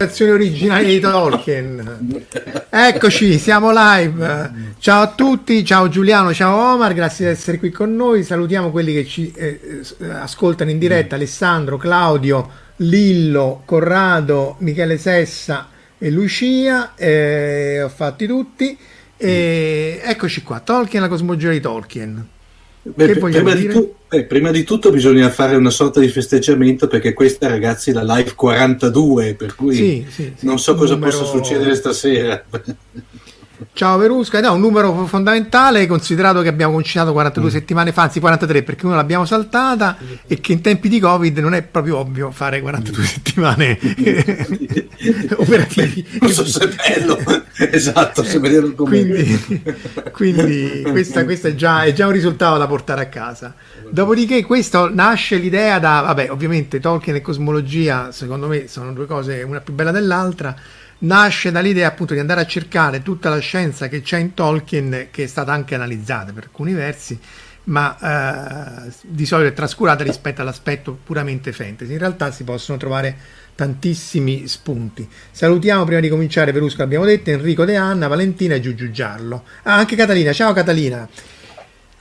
Versione originale di Tolkien. Eccoci, siamo live. Ciao a tutti, ciao Giuliano, ciao Omar, grazie di essere qui con noi. Salutiamo quelli che ci eh, ascoltano in diretta: Alessandro, Claudio, Lillo, Corrado, Michele Sessa e Lucia. Eh, ho fatti tutti. E eccoci qua, Tolkien, la cosmologia di Tolkien. Beh, prima, di tu, eh, prima, di tutto bisogna fare una sorta di festeggiamento perché questa ragazzi è la live 42 per cui sì, sì, sì, non so cosa numero... possa succedere stasera Ciao Verusca, no, un numero fondamentale considerato che abbiamo concinato 42 mm. settimane fa, anzi 43 perché uno l'abbiamo saltata e che in tempi di Covid non è proprio ovvio fare 42 mm. settimane operativi. Non so se è bello, esatto, se vederlo come Quindi, quindi questa, questa è, già, è, già, un risultato da portare a casa. Dopodiché questo nasce l'idea da, vabbè, ovviamente Tolkien e cosmologia secondo me sono due cose una più bella dell'altra nasce dall'idea appunto di andare a cercare tutta la scienza che c'è in Tolkien, che è stata anche analizzata per alcuni versi, ma eh, di solito è trascurata rispetto all'aspetto puramente fantasy. In realtà si possono trovare tantissimi spunti. Salutiamo prima di cominciare Verusco, abbiamo detto, Enrico De Anna, Valentina e Giugiu Giallo. Ah, anche Catalina, ciao Catalina.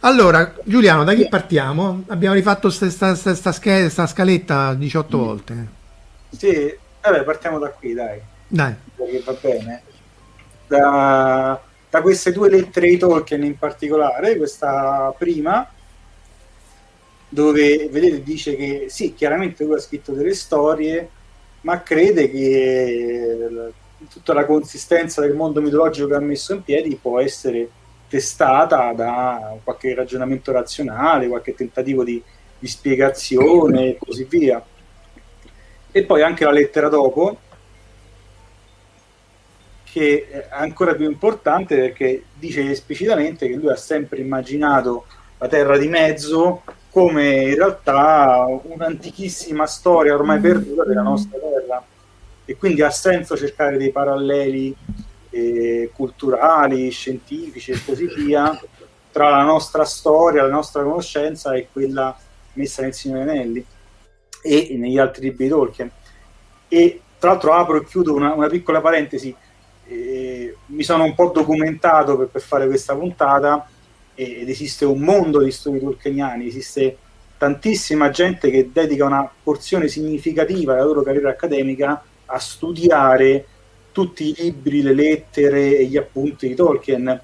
Allora, Giuliano, da chi partiamo? Abbiamo rifatto questa scaletta 18 mm. volte. Sì, vabbè, partiamo da qui, dai. Dai. Che va bene. Da, da queste due lettere di Tolkien in particolare, questa prima, dove vedete dice che sì, chiaramente lui ha scritto delle storie, ma crede che tutta la consistenza del mondo mitologico che ha messo in piedi può essere testata da qualche ragionamento razionale, qualche tentativo di, di spiegazione e così via. E poi anche la lettera dopo, che è ancora più importante perché dice esplicitamente che lui ha sempre immaginato la Terra di mezzo come in realtà un'antichissima storia ormai perduta della nostra Terra e quindi ha senso cercare dei paralleli eh, culturali, scientifici e così via tra la nostra storia, la nostra conoscenza e quella messa nei Signori Anelli e negli altri libri di Tolkien. E tra l'altro apro e chiudo una, una piccola parentesi eh, mi sono un po' documentato per, per fare questa puntata ed esiste un mondo di studi tolkieniani, esiste tantissima gente che dedica una porzione significativa della loro carriera accademica a studiare tutti i libri, le lettere e gli appunti di Tolkien.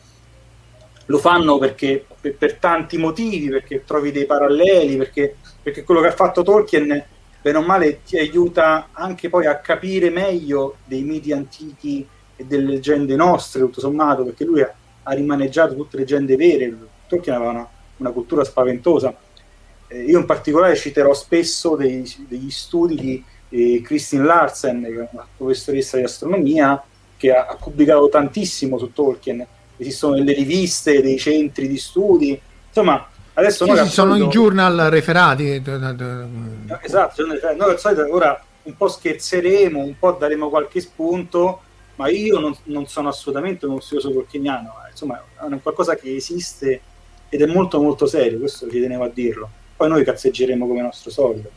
Lo fanno perché per, per, tanti motivi, perché trovi dei paralleli, perché, perché quello che ha fatto Tolkien, bene o male, ti aiuta anche poi a capire meglio dei miti antichi e delle leggende nostre, tutto sommato, perché lui ha, ha rimaneggiato tutte leggende vere. Tolkien aveva una, una cultura spaventosa. Eh, io in particolare citerò spesso dei, degli studi di eh, Christine Larsen, una professoressa di astronomia, che ha, ha pubblicato tantissimo su Tolkien esistono delle riviste, dei centri di studi, insomma adesso sì, noi ci sono i journal referati. Esatto, noi al solito ora un po' scherzeremo, un po' daremo qualche spunto, ma io non, non sono assolutamente uno studioso tolkieniano, insomma è qualcosa che esiste ed è molto molto serio, questo ci tenevo a dirlo. Poi noi cazzeggeremo come nostro solito.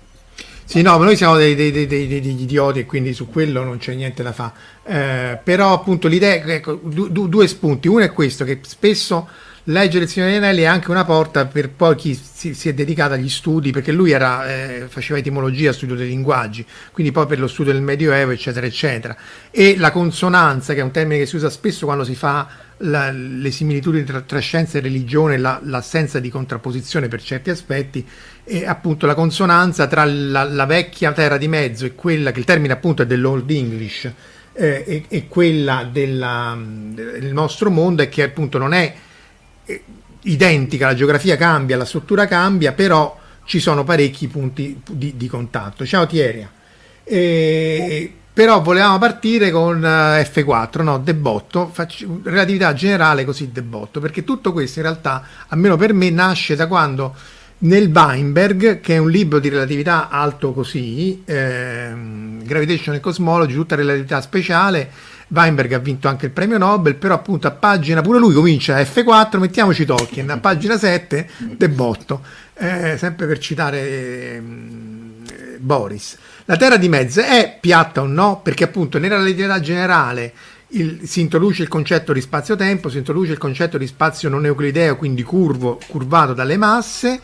Sì, no, noi siamo dei, dei, dei, degli idioti e quindi su quello non c'è niente da fare. Eh, però appunto l'idea, ecco, du, du, due spunti. Uno è questo, che spesso leggere il Signore degli Anelli è anche una porta per poi chi si, si è dedicato agli studi, perché lui era, eh, faceva etimologia, studio dei linguaggi, quindi poi per lo studio del Medioevo, eccetera, eccetera. E la consonanza, che è un termine che si usa spesso quando si fa la, le similitudini tra, tra, scienza e religione, la, l'assenza di contrapposizione per certi aspetti, e appunto la consonanza tra la, la, vecchia terra di mezzo e quella che il termine appunto è dell'Old English eh, e, e, quella della, del nostro mondo è che appunto non è identica, la geografia cambia, la struttura cambia, però ci sono parecchi punti di, di contatto. Ciao Tieria. E, però volevamo partire con eh, F4, no, debotto, relatività generale così debotto, perché tutto questo in realtà, almeno per me, nasce da quando nel Weinberg, che è un libro di relatività alto così, ehm, Gravitation and Cosmology, tutta relatività speciale, Weinberg ha vinto anche il premio Nobel, però appunto a pagina, pure lui comincia a F4, mettiamoci Tolkien, a pagina 7, debotto, eh, sempre per citare eh, Boris. La Terra di mezzo è piatta o no? Perché appunto nella relatività generale il, si introduce il concetto di spazio-tempo, si introduce il concetto di spazio non euclideo, quindi curvo, curvato dalle masse,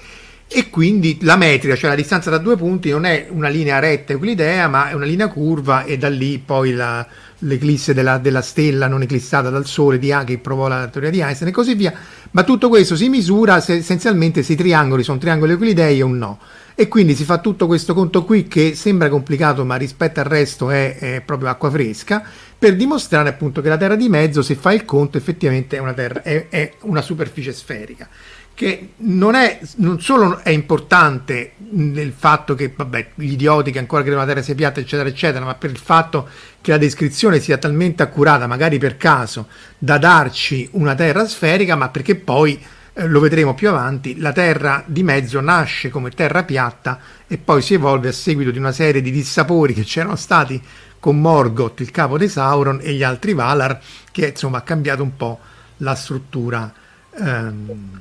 e quindi la metrica, cioè la distanza tra due punti, non è una linea retta euclidea, ma è una linea curva e da lì poi la, l'eclisse della, della, stella non eclissata dal Sole di A che provò la teoria di Einstein e così via. Ma tutto questo si misura se, essenzialmente se i triangoli sono triangoli euclidei o no. E quindi si fa tutto questo conto qui che sembra complicato, ma rispetto al resto è, è proprio acqua fresca, per dimostrare appunto che la Terra di mezzo, se fa il conto, effettivamente è una, terra, è, è una superficie sferica che non, è, non solo è importante nel fatto che, vabbè, gli idioti che ancora credono la Terra sia piatta, eccetera, eccetera, ma per il fatto che la descrizione sia talmente accurata, magari per caso, da darci una Terra sferica, ma perché poi, eh, lo vedremo più avanti, la Terra di mezzo nasce come Terra piatta e poi si evolve a seguito di una serie di dissapori che c'erano stati con Morgoth, il capo di Sauron, e gli altri Valar, che insomma ha cambiato un po' la struttura. Ehm,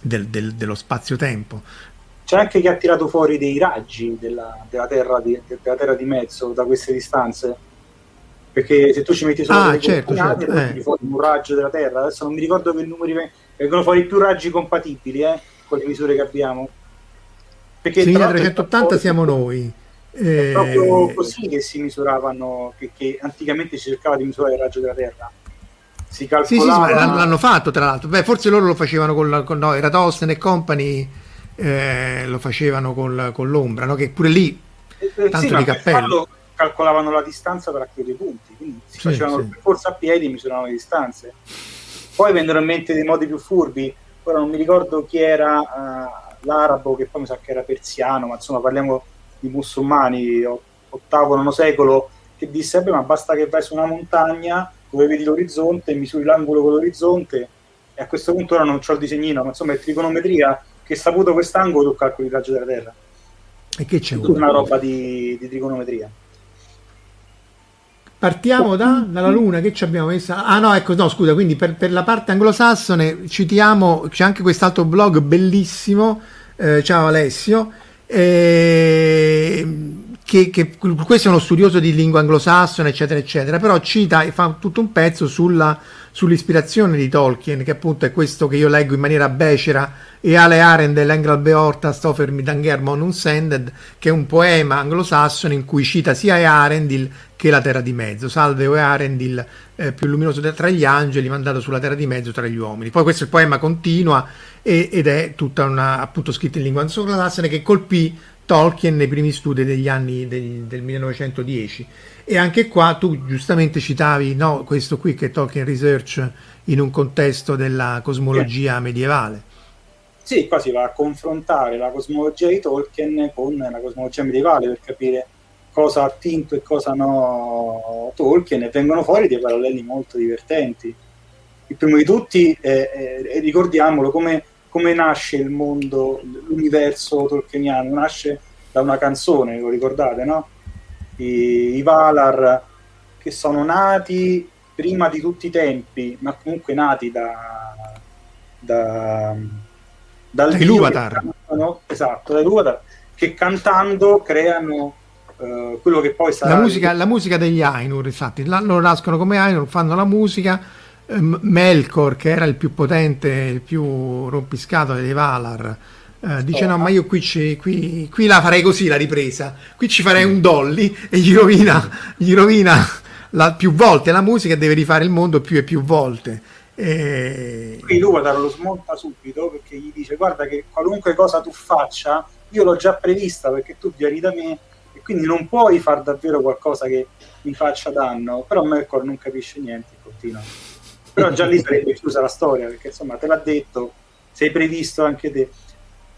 del, del, dello spazio-tempo. C'è anche chi ha tirato fuori dei raggi della, della, terra di, della, terra di, mezzo da queste distanze. Perché se tu ci metti solo ah, certo, certo, eh. fuori un raggio della Terra, adesso non mi ricordo che numeri vengono fuori più raggi compatibili eh, con le misure che abbiamo. Perché 6380 siamo noi. È eh... proprio così che si misuravano, che, che anticamente si cercava di misurare il raggio della Terra si calcolava... Sì, sì, sì l'hanno fatto tra l'altro. Beh, forse loro lo facevano con, con no, Eratosthene e company eh, lo facevano con, con l'ombra, no? che pure lì eh, eh tanto sì, di cappello. Calcolavano la distanza per raccogliere i punti, quindi si sì, facevano sì. forse a piedi e misuravano le distanze. Poi vennero in mente dei modi più furbi, ora non mi ricordo chi era uh, l'arabo, che poi mi sa che era persiano, ma insomma parliamo di musulmani, ottavo, nono secolo, che disse, ma basta che vai su una montagna dove vedi l'orizzonte, misuri l'angolo con l'orizzonte e a questo punto ora non c'ho il disegnino, ma insomma è trigonometria che saputo quest'angolo tu calcoli il raggio della Terra. E che c'è? Tutta una roba di, di trigonometria. Partiamo da, dalla Luna, che ci abbiamo messa? Ah no, ecco, no, scusa, quindi per, per la parte anglosassone citiamo, c'è anche quest'altro blog bellissimo, eh, ciao Alessio, eh, che, che, questo è uno studioso di lingua anglosassone, eccetera, eccetera, però cita e fa tutto un pezzo sulla, sull'ispirazione di Tolkien, che appunto è questo che io leggo in maniera becera, e Ale Arend l'Engral Beorta Stoffer Midangermon Unsended, che è un poema anglosassone in cui cita sia Arendil che la Terra di Mezzo. Salve O Arendil, eh, più luminoso tra gli angeli, mandato sulla terra di mezzo tra gli uomini. Poi questo il poema continua ed è tutta una appunto scritta in lingua anglosassone che colpì Tolkien nei primi studi degli anni del, del 1910. E anche qua tu giustamente citavi no, questo qui che è Tolkien Research in un contesto della cosmologia yeah. medievale. Sì, qua si va a confrontare la cosmologia di Tolkien con la cosmologia medievale per capire cosa ha attinto e cosa no Tolkien e vengono fuori dei paralleli molto divertenti. Il primo di tutti, è, è, ricordiamolo, come, come, nasce il mondo, l'universo tolkieniano, nasce da una canzone, lo ricordate, no? I, I Valar che sono nati prima di tutti i tempi, ma comunque nati da, da dal dai Luvatar. Esatto, dai Luvatar, che cantando creano uh, quello che poi sarà... La musica, la musica degli Ainur, infatti, loro nascono come Ainur, fanno la musica, Melkor, che era il più potente, il più rompiscato dei Valar, Uh, dice oh, no ma io qui, qui, qui, la farei così la ripresa. Qui ci farei un dolly e gli rovina, gli rovina la, più volte la musica e deve rifare il mondo più e più volte. E... Qui Luvatar lo smonta subito perché gli dice guarda che qualunque cosa tu faccia io l'ho già prevista perché tu vieni da me e quindi non puoi fare davvero qualcosa che mi faccia danno. Però Melkor non capisce niente continua però già lì sarebbe chiusa la storia perché insomma te l'ha detto sei previsto anche te.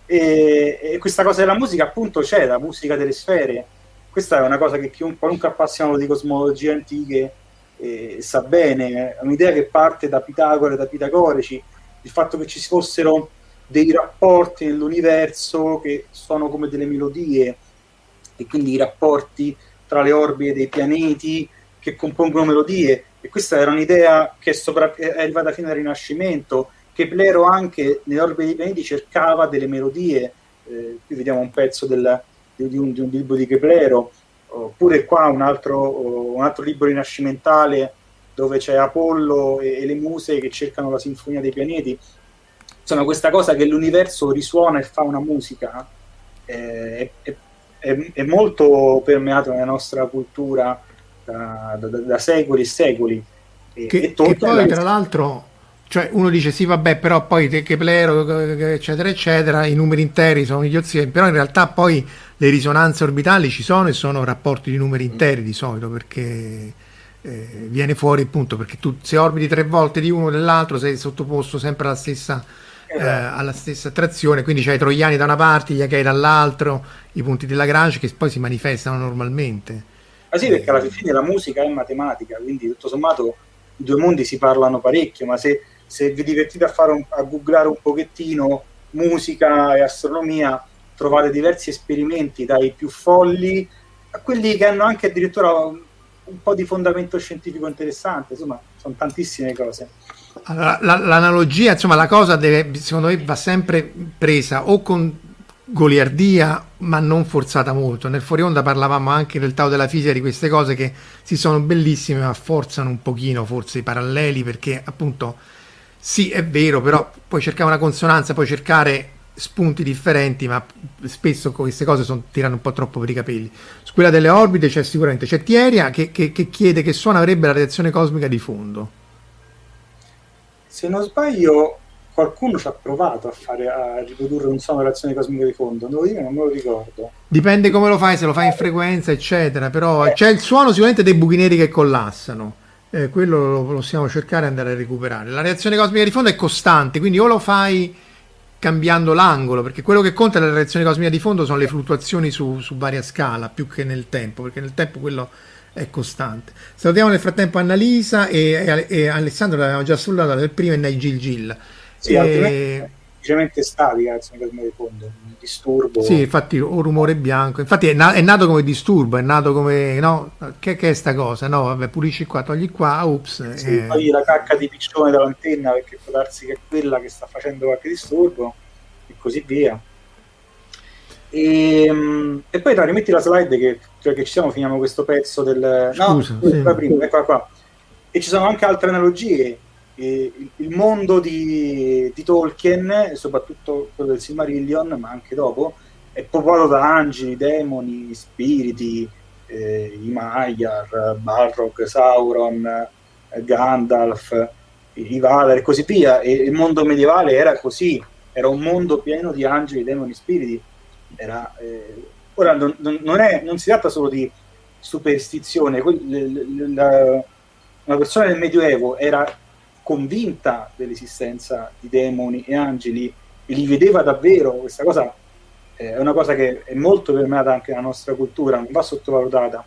E, e questa cosa della musica appunto c'è la musica delle sfere. Questa è una cosa che chiunque, qualunque appassionato di cosmologie antiche eh, sa bene, è un'idea che parte da Pitagora e da Pitagorici, il fatto che ci fossero dei rapporti nell'universo che sono come delle melodie e quindi i rapporti tra le orbite dei pianeti che compongono melodie e questa era un'idea che sopra- è arrivata fino al Rinascimento che Plero anche nelle orbite dei pianeti cercava delle melodie eh, qui vediamo un pezzo del, di, un, di un libro di Keplero oppure qua un altro, un altro libro rinascimentale dove c'è Apollo e, e, le muse che cercano la sinfonia dei pianeti. Insomma, questa cosa che l'universo risuona e fa una musica eh, è, è, è, molto permeato nella nostra cultura da, da, da secoli e secoli. E, che, e che poi, tra l'altro, cioè uno dice sì vabbè però poi Keplero eccetera eccetera i numeri interi sono idiozie però in realtà poi le risonanze orbitali ci sono e sono rapporti di numeri interi di solito perché eh, viene fuori appunto perché tu se orbiti tre volte di uno o dell'altro sei sottoposto sempre alla stessa, eh, esatto. alla stessa attrazione quindi c'hai i troiani da una parte gli achei dall'altro i punti di Lagrange che poi si manifestano normalmente ah sì perché alla fine la musica è matematica quindi tutto sommato i due mondi si parlano parecchio ma se se vi divertite a, fare un, a googlare un pochettino musica e astronomia, trovate diversi esperimenti dai più folli a quelli che hanno anche addirittura un, un po' di fondamento scientifico interessante, insomma, sono tantissime cose. Allora, la, l'analogia, insomma, la cosa deve, secondo me va sempre presa o con goliardia, ma non forzata molto. Nel fuori onda parlavamo anche del Tao della fisica di queste cose che si sono bellissime, ma forzano un pochino forse i paralleli perché appunto sì, è vero, però puoi cercare una consonanza, puoi cercare spunti differenti, ma spesso queste cose sono, tirano un po' troppo per i capelli. Su quella delle orbite c'è sicuramente c'è Tieria che, che, che chiede che suono avrebbe la radiazione cosmica di fondo. Se non sbaglio, qualcuno ci ha provato a, fare, a riprodurre un suono reazione cosmica di fondo, devo dire, non me lo ricordo. Dipende come lo fai, se lo fai in frequenza, eccetera, però eh. c'è il suono sicuramente dei buchi neri che collassano eh, quello lo possiamo cercare e andare a recuperare. La reazione cosmica di fondo è costante, quindi o lo fai cambiando l'angolo, perché quello che conta nella reazione cosmica di fondo sono le fluttuazioni su, su varia scala, più che nel tempo, perché nel tempo quello è costante. Salutiamo nel frattempo Annalisa e, e, e Alessandro l'avevamo già salutato del primo e Nigel Gill. Sì, e semplicemente statica cosmica di fondo, un disturbo. Sì, infatti un rumore bianco, infatti è, na- è nato come disturbo, è nato come, no, che, che è sta cosa? No, vabbè, pulisci qua, togli qua, ups. Sì, eh. togli la cacca di piccione dall'antenna perché può darsi che è quella che sta facendo qualche disturbo e così via. E, ehm, e poi dai, rimetti la slide che, cioè, che ci siamo, finiamo questo pezzo del... Scusa, no, sì. prima, eccola qua. E ci sono anche altre analogie il mondo di, di, Tolkien, soprattutto quello del Silmarillion, ma anche dopo, è popolato da angeli, demoni, spiriti, eh, i Maiar, Balrog, Sauron, Gandalf, i Valar e così via. E il mondo medievale era così, era un mondo pieno di angeli, demoni, spiriti. Era, eh, ora non, non, è, non, si tratta solo di superstizione, la, una persona del Medioevo era convinta dell'esistenza di demoni e angeli e li vedeva davvero, questa cosa eh, è una cosa che è molto permeata anche nella nostra cultura, non va sottovalutata.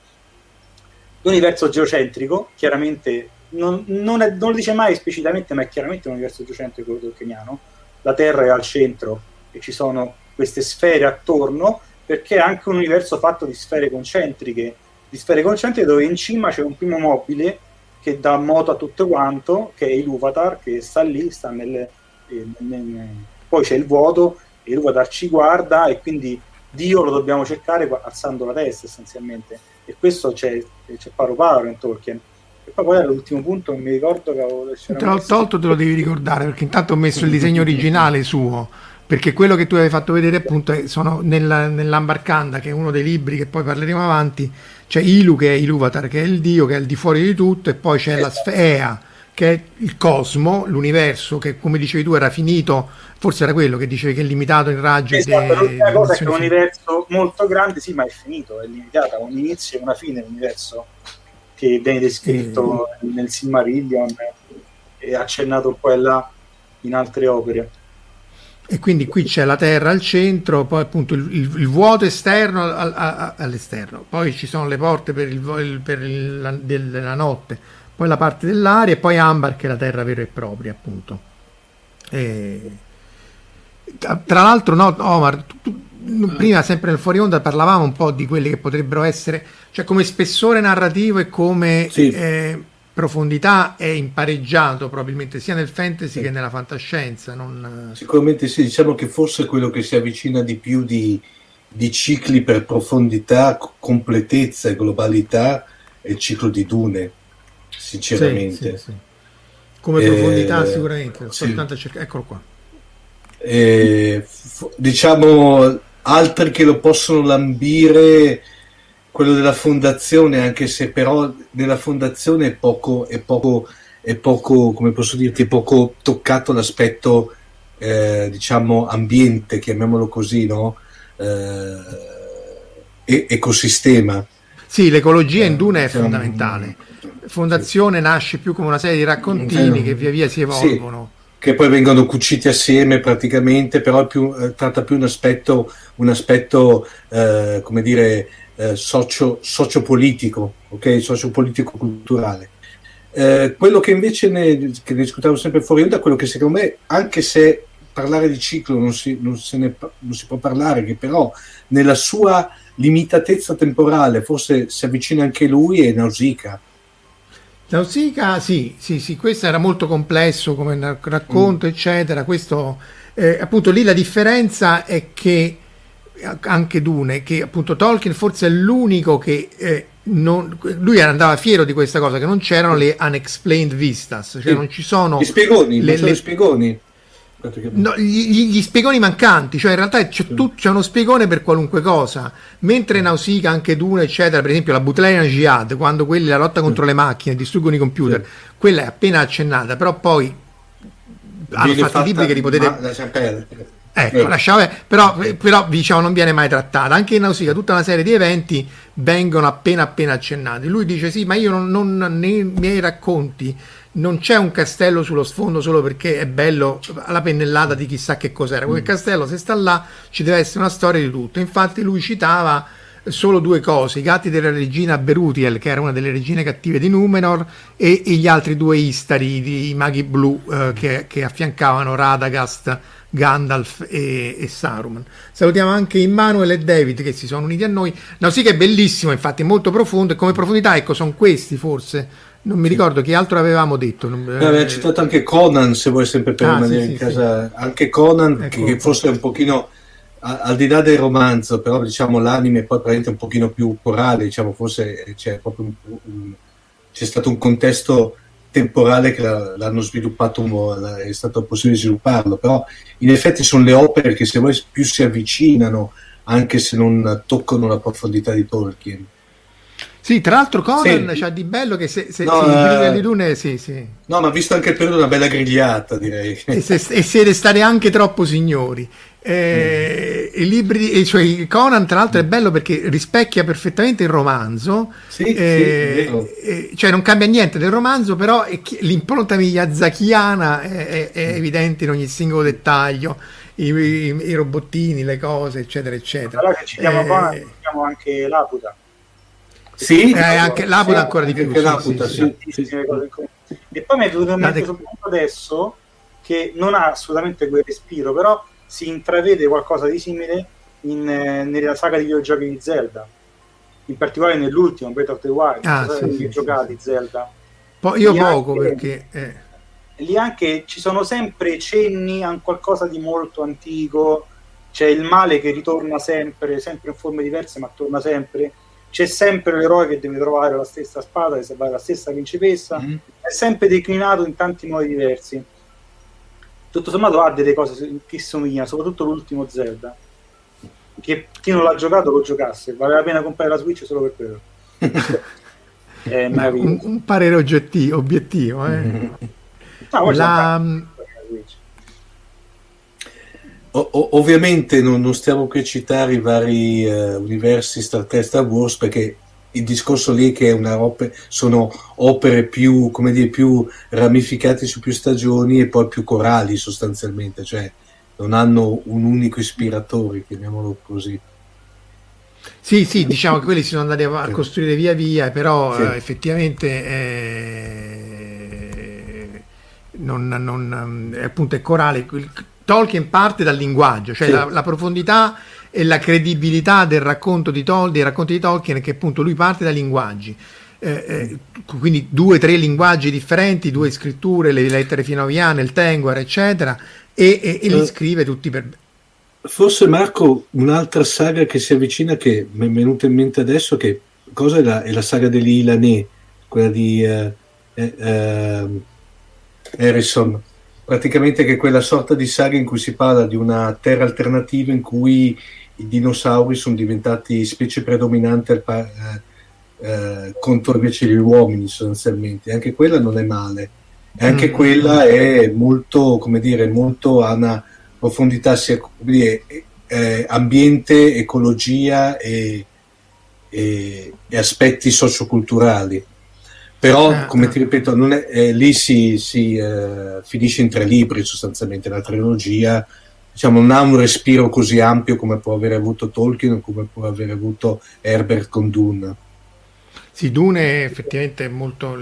L'universo geocentrico, chiaramente, non, non, è, non, lo dice mai esplicitamente, ma è chiaramente un universo geocentrico tolkieniano. La Terra è al centro e ci sono queste sfere attorno, perché è anche un universo fatto di sfere concentriche, di sfere concentriche dove in cima c'è un primo mobile che dà moto a tutto quanto, che è Iluvatar, che sta lì, sta nelle, eh, nel, poi c'è il vuoto e Iluvatar ci guarda e quindi Dio lo dobbiamo cercare alzando la testa essenzialmente. E questo c'è, c'è paro paro in Tolkien. E poi qual era l'ultimo punto mi ricordo che avevo te l'ho tolto te lo devi ricordare perché intanto ho messo il disegno originale suo perché quello che tu hai fatto vedere appunto sono nella, nell'Ambarcanda che è uno dei libri che poi parleremo avanti c'è Ilu che è Iluvatar che è il dio che è al di fuori di tutto e poi c'è la Sfea che è il cosmo, l'universo che come dicevi tu era finito, forse era quello che dicevi che è limitato in raggi. Esatto, l'unica cosa è che è un universo molto grande, sì, ma è finito, è limitato, ha un inizio e una fine l'universo che viene descritto e... nel Silmarillion e accennato poi là in altre opere. E quindi qui c'è la Terra al centro, poi appunto il, il, il vuoto esterno al, a, all'esterno, poi ci sono le porte per, il, per la, della notte poi la parte dell'aria e poi Ambar che è la terra vera e propria appunto e... tra l'altro no Omar tu, tu, prima sempre nel fuori onda parlavamo un po' di quelli che potrebbero essere cioè come spessore narrativo e come sì. eh, profondità è impareggiato probabilmente sia nel fantasy sì. che nella fantascienza non... sicuramente sì diciamo che forse quello che si avvicina di più di, di cicli per profondità completezza e globalità è il ciclo di Dune sinceramente. Sì, sì, Come profondità eh, sicuramente, soltanto cerca... eccolo qua. Eh, f- diciamo altri che lo possono lambire quello della fondazione anche se però nella fondazione è poco, è poco, è poco come posso dirti, è poco toccato l'aspetto eh, diciamo ambiente, chiamiamolo così, no? Eh, ecosistema. Sì, l'ecologia in Dune è fondamentale fondazione nasce più come una serie di raccontini eh, che via via si evolvono. Sì, che poi vengono cuciti assieme praticamente, però più, eh, tratta più un aspetto, un aspetto eh, come dire, eh, socio, sociopolitico, ok? Sociopolitico-culturale. Eh, quello che invece ne, che ne discutiamo sempre fuori onda, quello che secondo me, anche se parlare di ciclo non si, non ne, non si può parlare, che però nella sua limitatezza temporale forse si avvicina anche lui e Nausicaa Nausicaa, sì, sì, sì, questo era molto complesso come racconto, mm. eccetera. Questo, eh, appunto, lì la differenza è che anche Dune, che appunto Tolkien forse è l'unico che eh, non, lui andava fiero di questa cosa, che non c'erano le unexplained vistas, cioè sì. non ci sono... Gli spiegoni, le, le... spiegoni. No, gli, gli, spiegoni mancanti, cioè in realtà c'è, tu, c'è, uno spiegone per qualunque cosa, mentre Nausicaa, anche Dune, eccetera, per esempio la Butlerian Jihad, quando quelli la lotta contro le macchine distruggono i computer, quella è appena accennata, però poi hanno fatto i libri che li potete... Ecco, eh. lasciamo, però, però diciamo non viene mai trattata. Anche in Nausicaa tutta una serie di eventi vengono appena appena accennati. Lui dice sì, ma io non, non nei miei racconti non c'è un castello sullo sfondo solo perché è bello la pennellata di chissà che cos'era. Quel mm. castello, se sta là, ci deve essere una storia di tutto. Infatti, lui citava solo due cose: i gatti della regina Berutiel, che era una delle regine cattive di Numenor, e, e gli altri due istari, i maghi blu, eh, che, che, affiancavano Radagast, Gandalf e, e, Saruman. Salutiamo anche Immanuel e David che si sono uniti a noi. No, sì che è bellissimo, infatti, molto profondo. E come profondità, ecco, sono questi forse non mi ricordo chi altro avevamo detto. Non... Eh, aveva citato anche Conan, se vuoi sempre per ah, rimanere sì, in sì, casa. Sì. Anche Conan, ecco. che forse è un pochino, al di là del romanzo, però diciamo l'anime è poi praticamente un pochino più corale, diciamo forse c'è, proprio un, un, c'è stato un contesto temporale che l'hanno sviluppato, è stato possibile svilupparlo, però in effetti sono le opere che se vuoi più si avvicinano, anche se non toccano la profondità di Tolkien. Sì, tra l'altro Conan sì. c'ha di bello che se, se no, sì, eh... di Dune, sì, sì. No, ma visto anche il periodo una bella grigliata, direi. E, se, e siete stare anche troppo signori. Eh, mm. I libri, cioè Conan, tra l'altro, è bello perché rispecchia perfettamente il romanzo. Sì, eh, sì, eh, cioè non cambia niente del romanzo, però l'impronta miyazakiana è, è, è mm. evidente in ogni singolo dettaglio. I, i, i, robottini, le cose, eccetera, eccetera. Allora che ci chiama eh, Conan, chiamiamo anche Laputa. Sì, eh, anche Laputa sì, ancora di più. Laputa, sì, sì, E poi mi è venuto in mente soprattutto adesso che non ha assolutamente quel respiro, però si intravede qualcosa di simile in, eh, nella saga di videogiochi di Zelda, in particolare nell'ultimo Breath of the Wild, ah, sì, sì, giocati sì. Zelda. Po- io lì poco anche, perché... Eh. Lì anche ci sono sempre cenni a qualcosa di molto antico, c'è il male che ritorna sempre, sempre in forme diverse, ma torna sempre. C'è sempre l'eroe che deve trovare la stessa spada, deve salvare la stessa principessa, mm-hmm. è sempre declinato in tanti modi diversi tutto sommato ha delle cose che somigliano, soprattutto l'ultimo Zelda. Che chi non l'ha giocato lo giocasse, vale la pena comprare la Switch solo per quello. è un, un, parere oggettivo, obiettivo. Eh. No, la... O- ovviamente non, non, stiamo qui a citare i vari uh, universi Star Trek Star Wars perché il discorso lì è che opera, sono opere più, come dire, più ramificate su più stagioni e poi più corali sostanzialmente, cioè non hanno un unico ispiratore, chiamiamolo così. Sì, sì, diciamo che quelli si sono andati a costruire via via, però sì. eh, effettivamente eh, non, non, appunto è corale. Tolkien parte dal linguaggio, cioè sì. la, la profondità la credibilità del racconto di Tol- dei racconti di Tolkien è che appunto lui parte dai linguaggi. Eh, eh, quindi due o tre linguaggi differenti, due scritture, le lettere finoviane, il Tenguer, eccetera, e, e, e li eh, scrive tutti per... Forse Marco, un'altra saga che si avvicina che mi è venuta in mente adesso, che cosa è la, è la saga degli Ilanè, quella di eh, ehm, Harrison, praticamente che è quella sorta di saga in cui si parla di una terra alternativa in cui i dinosauri sono diventati specie predominanti al pa- eh, eh, contro invece gli uomini sostanzialmente. Anche quella non è male. Anche mm. quella è molto, come dire, molto a una profondità sia dire, eh, ambiente, ecologia e, e, e, aspetti socioculturali. Però, ah, come ti ripeto, è, eh, lì si, si eh, finisce in tre libri sostanzialmente, la trilogia diciamo, non ha un respiro così ampio come può aver avuto Tolkien o come può aver avuto Herbert con Dune. Sì, Dune effettivamente è molto,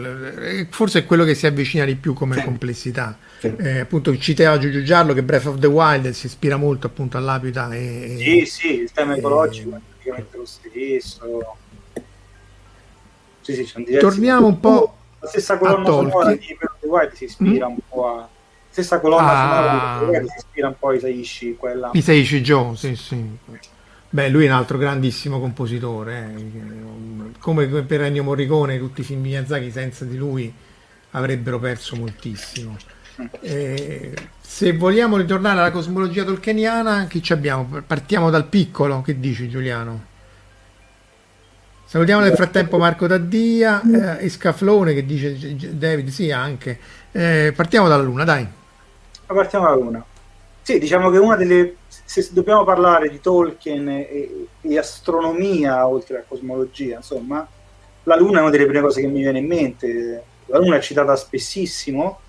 forse è quello che si avvicina di più come sì. complessità. Sì. Eh, appunto citava Giugiu Giallo che Breath of the Wild si ispira molto appunto all'Apida. E, sì, sì, il tema ecologico è praticamente lo stesso. Sì, sì, Torniamo un po' la stessa colonna sonora di Breath of the Wild si ispira mm. un po' a stessa colonna ah. sonora si ispira un po' a Isaishi quella Isaishi Joe sì sì beh lui è un altro grandissimo compositore eh. come per Ennio Morricone tutti i film di Miyazaki senza di lui avrebbero perso moltissimo eh, se vogliamo ritornare alla cosmologia tolkieniana chi ci abbiamo? partiamo dal piccolo che dici Giuliano? Salutiamo nel frattempo Marco Taddia eh, e Scaflone che dice David, sì anche. Eh, partiamo dalla Luna, dai partiamo dalla Luna. Sì, diciamo che una delle... Se dobbiamo parlare di Tolkien e, e astronomia, oltre alla cosmologia, insomma, la Luna è una delle prime cose che mi viene in mente. La Luna è citata spessissimo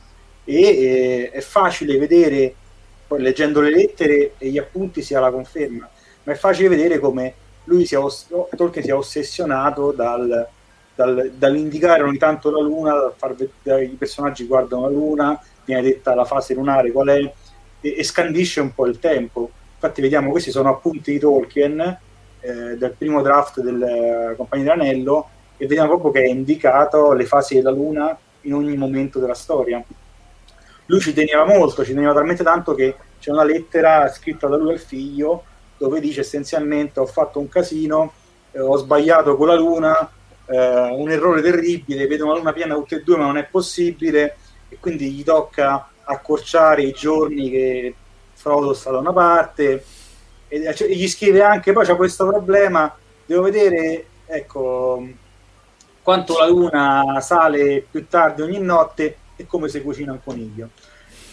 e, e è facile vedere, poi leggendo le lettere e gli appunti si ha la conferma, ma è facile vedere come lui sia, Tolkien sia ossessionato dal, dal, dall'indicare ogni tanto la Luna, dal far vedere i personaggi guardano la Luna, viene detta la fase lunare qual è, e, e scandisce un po' il tempo. Infatti vediamo, questi sono appunti di Tolkien eh, del primo draft del eh, Compagno dell'Anello e vediamo proprio che è indicato le fasi della Luna in ogni momento della storia. Lui ci teneva molto, ci teneva talmente tanto che c'è una lettera scritta da lui al figlio dove dice essenzialmente ho fatto un casino, eh, ho sbagliato con la Luna, eh, un errore terribile, vedo una Luna piena tutte e due ma non è possibile, e quindi gli tocca accorciare i giorni che Frodo sta da una parte e, e gli scrive anche poi c'è questo problema devo vedere ecco quanto la luna sale più tardi ogni notte e come si cucina un coniglio.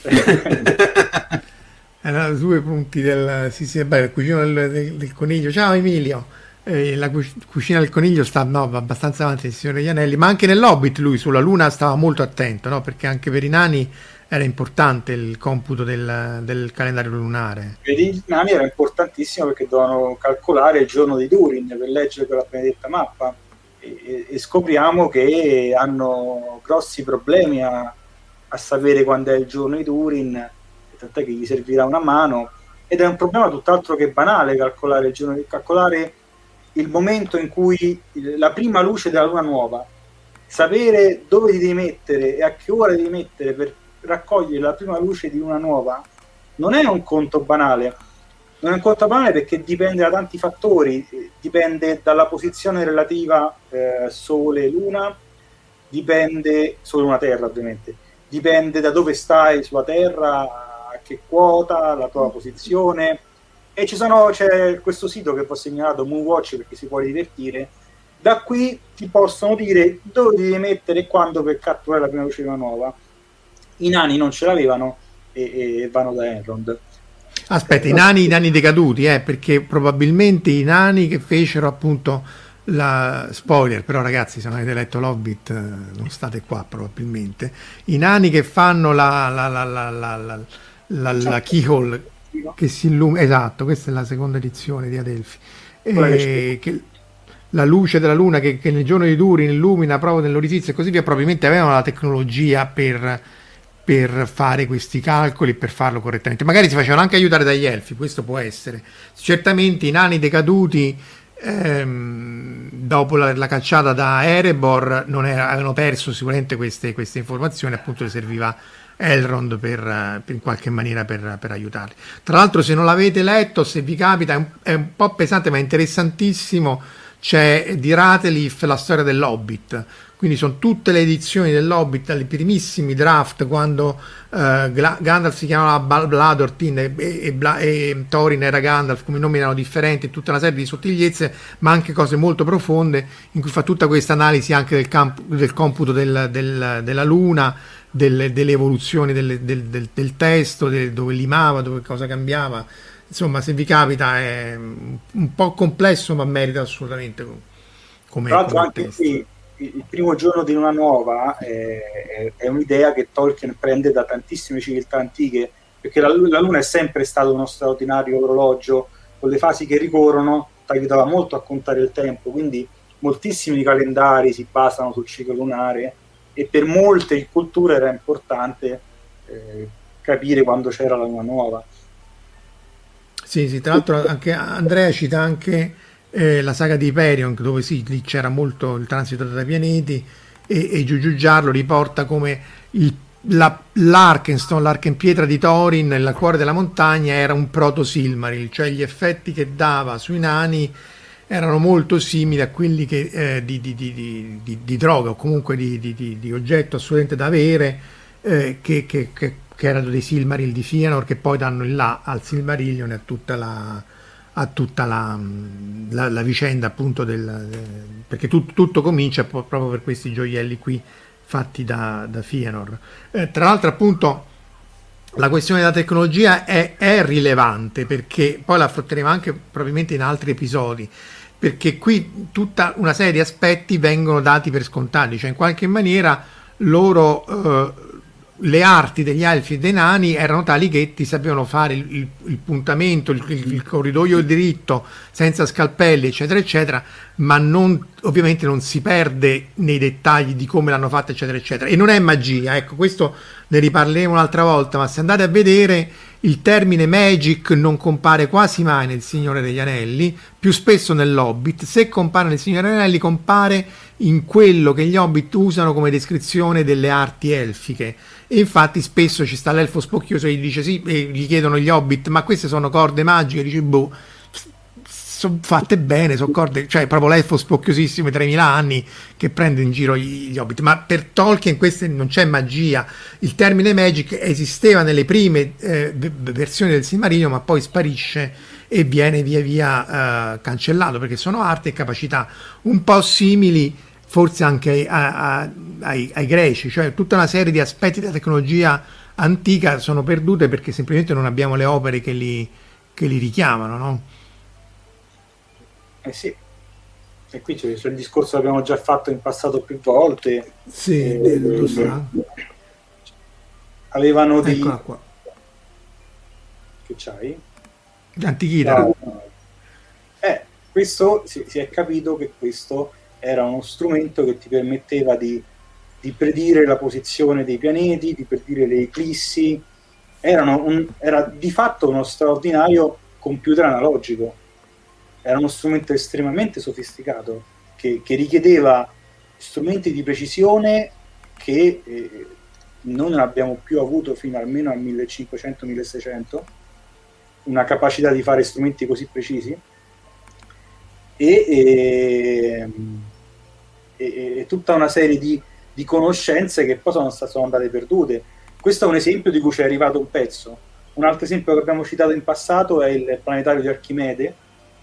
Erano due punti del, sì, sì, beh, cucina del, del, del, coniglio. Ciao Emilio, eh, la cucina del coniglio sta no, abbastanza avanti il signore Ianelli, ma anche nell'Hobbit lui sulla luna stava molto attento, no? perché anche per i nani era importante il computo del, del calendario lunare. Per i nani era importantissimo perché dovevano calcolare il giorno di Durin per leggere quella benedetta mappa e, e scopriamo che hanno grossi problemi a, a sapere quando è il giorno di Durin tant'è che gli servirà una mano ed è un problema tutt'altro che banale calcolare il giorno calcolare il momento in cui la prima luce della luna nuova sapere dove ti devi mettere e a che ora devi mettere per raccogliere la prima luce di luna nuova non è un conto banale. Non è un conto banale perché dipende da tanti fattori. Dipende dalla posizione relativa eh, sole luna. Dipende sole luna terra ovviamente. Dipende da dove stai sulla terra che quota, la tua posizione. E ci sono, c'è questo sito che ho segnalato, Moonwatch, perché si può divertire. Da qui ti possono dire dove devi mettere e quando per catturare la prima luce nuova. I nani non ce l'avevano e, e vanno da Enrond. Aspetta, i nani, i nani decaduti, eh, perché probabilmente i nani che fecero appunto la spoiler, però ragazzi, se non avete letto l'Hobbit, eh, non state qua probabilmente. I nani che fanno la, la, la, la la, la certo. keyhole che si illumina, esatto, questa è la seconda edizione di Adelphi. E che la luce della luna che, che, nel giorno di Durin illumina proprio nell'orifizio e così via, probabilmente avevano la tecnologia per, per, fare questi calcoli, per farlo correttamente. Magari si facevano anche aiutare dagli elfi, questo può essere. Certamente i nani decaduti ehm, dopo la, la, cacciata da Erebor non era, avevano perso sicuramente queste, queste informazioni, appunto serviva Elrond per, per in qualche maniera per, per, aiutarli. Tra l'altro, se non l'avete letto, se vi capita, è un, è un po' pesante, ma è interessantissimo. C'è di Rateliff la storia dell'Hobbit. Quindi sono tutte le edizioni dell'Hobbit, dai primissimi draft, quando uh, Gandalf si chiamava Bladortin e, e, e, e, Thorin era Gandalf, come i nomi erano differenti, tutta una serie di sottigliezze, ma anche cose molto profonde, in cui fa tutta questa analisi anche del, campo, del computo del, del, della luna, delle, delle evoluzioni delle, del, del, del, testo, dove limava, dove cosa cambiava. Insomma, se vi capita è un po' complesso, ma merita assolutamente come. Tra l'altro, anche qui il primo giorno di Luna Nuova è, è, un'idea che Tolkien prende da tantissime civiltà antiche, perché la, la, Luna è sempre stato uno straordinario orologio con le fasi che ricorrono, ti aiutava molto a contare il tempo, quindi moltissimi calendari si basano sul ciclo lunare e per molte culture era importante eh, capire quando c'era la luna nuova. Sì, sì, tra l'altro anche Andrea cita anche eh, la saga di Hyperion, dove sì, lì c'era molto il transito dai pianeti e, e Giugiugiar lo riporta come il, la, l'Arkenstone, l'arkenpietra di Thorin, nel cuore della montagna, era un proto-Silmaril, cioè gli effetti che dava sui nani erano molto simili a quelli che, eh, di, di, di, di, droga o comunque di, oggetto assolutamente da avere eh, che, che, che, erano dei Silmaril di Fëanor che poi danno il là al Silmarillion e a tutta la, a tutta la, la, la vicenda appunto del, perché tut, tutto comincia proprio per questi gioielli qui fatti da, da Fëanor. Eh, tra l'altro appunto la questione della tecnologia è, è rilevante perché poi la affronteremo anche probabilmente in altri episodi perché qui tutta una serie di aspetti vengono dati per scontati, cioè in qualche maniera loro eh, le arti degli elfi e dei nani erano tali che ti sapevano fare il, il, il puntamento, il, il, corridoio diritto, senza scalpelli, eccetera, eccetera, ma non, ovviamente non si perde nei dettagli di come l'hanno fatto, eccetera, eccetera. E non è magia, ecco, questo ne riparleremo un'altra volta, ma se andate a vedere il termine magic non compare quasi mai nel Signore degli Anelli, più spesso nell'Hobbit, se compare nel Signore degli Anelli compare in quello che gli Hobbit usano come descrizione delle arti elfiche. E infatti spesso ci sta l'elfo spocchioso e gli dice sì, e gli chiedono gli hobbit, ma queste sono corde magiche, dice boh, sono fatte bene, sono corde, cioè proprio l'elfo spocchiosissimo, 3000 anni che prende in giro gli, gli hobbit, ma per Tolkien queste non c'è magia, il termine magic esisteva nelle prime eh, versioni del Silmarillion ma poi sparisce e viene via via eh, cancellato perché sono arti e capacità un po' simili forse anche ai, a, ai, ai, greci, cioè tutta una serie di aspetti della tecnologia antica sono perdute perché semplicemente non abbiamo le opere che li, che li richiamano, no? Eh sì, e qui c'è, il discorso che abbiamo già fatto in passato più volte. Sì, eh, dello Avevano dei... qua. Che c'hai? L'antichità. No. Eh, questo si, si, è capito che questo era uno strumento che ti permetteva di, di predire la posizione dei pianeti, di predire le eclissi. Un, era di fatto uno straordinario computer analogico era uno strumento estremamente sofisticato che, che richiedeva strumenti di precisione che eh, non abbiamo più avuto fino almeno al 1500-1600 una capacità di fare strumenti così precisi e, e, e, e tutta una serie di, di, conoscenze che poi sono, sono andate perdute questo è un esempio di cui ci è arrivato un pezzo un altro esempio che abbiamo citato in passato è il planetario di Archimede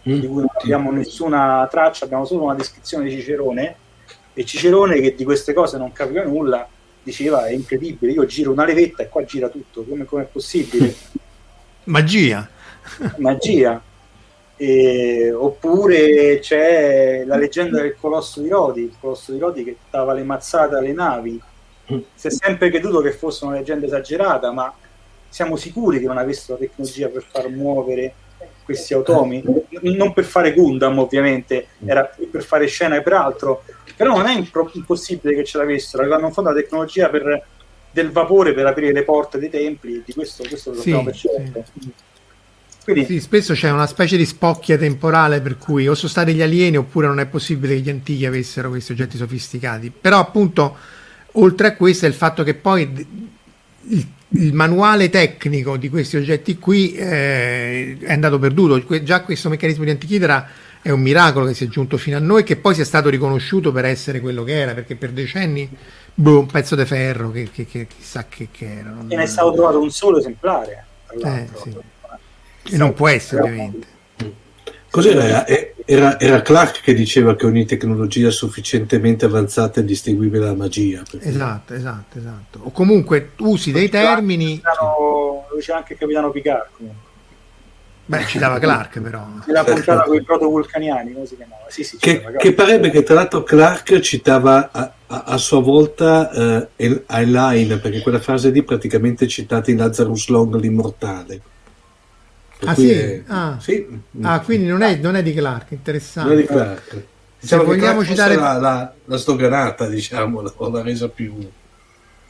mm. di cui non abbiamo nessuna traccia, abbiamo solo una descrizione di Cicerone e Cicerone che di queste cose non capiva nulla diceva è incredibile, io giro una levetta e qua gira tutto, come, come è possibile? Magia. Magia. E, oppure c'è la leggenda del colosso di Rodi, il colosso di Rodi che dava le mazzate alle navi. Si è sempre creduto che fosse una leggenda esagerata, ma siamo sicuri che non avesse la tecnologia per far muovere questi automi, non per fare Gundam ovviamente, era per fare scena e per altro, però non è impossibile che ce l'avessero, avevano in fondo la tecnologia per, del vapore per aprire le porte dei templi, di questo, questo lo sappiamo sì, per certo. Sì. Quindi, sì, spesso c'è una specie di spocchia temporale per cui o sono stati gli alieni oppure non è possibile che gli antichi avessero questi oggetti sofisticati. Però appunto, oltre a questo, è il fatto che poi il il manuale tecnico di questi oggetti qui eh, è andato perduto. Già questo meccanismo di antichitera è un miracolo che sia giunto fino a noi, che poi sia stato riconosciuto per essere quello che era, perché per decenni boh, un pezzo di ferro che, che, che chissà che, che era. Non e ne è stato trovato un solo esemplare. Eh, sì. E non può essere, ovviamente. Cos'era? Era, era, Clark che diceva che ogni tecnologia sufficientemente avanzata è distinguibile dalla magia. Perché... Esatto, esatto, esatto. O comunque usi dei termini... Lo diceva anche il capitano Picard. Beh, ci dava Clark però. La puntata con i protovulcaniani, come si chiamava? Sì, sì, che, che parebbe che tra l'altro Clark citava a, a, a sua volta uh, Elaine, perché quella frase lì praticamente citata in Lazarus Long, l'immortale. Ah sì? È... Ah. sì? ah? quindi non è, non è, di Clark, interessante. Non è di Clark. Diciamo Se vogliamo citare la, la, la stoganata, diciamo, o la resa più...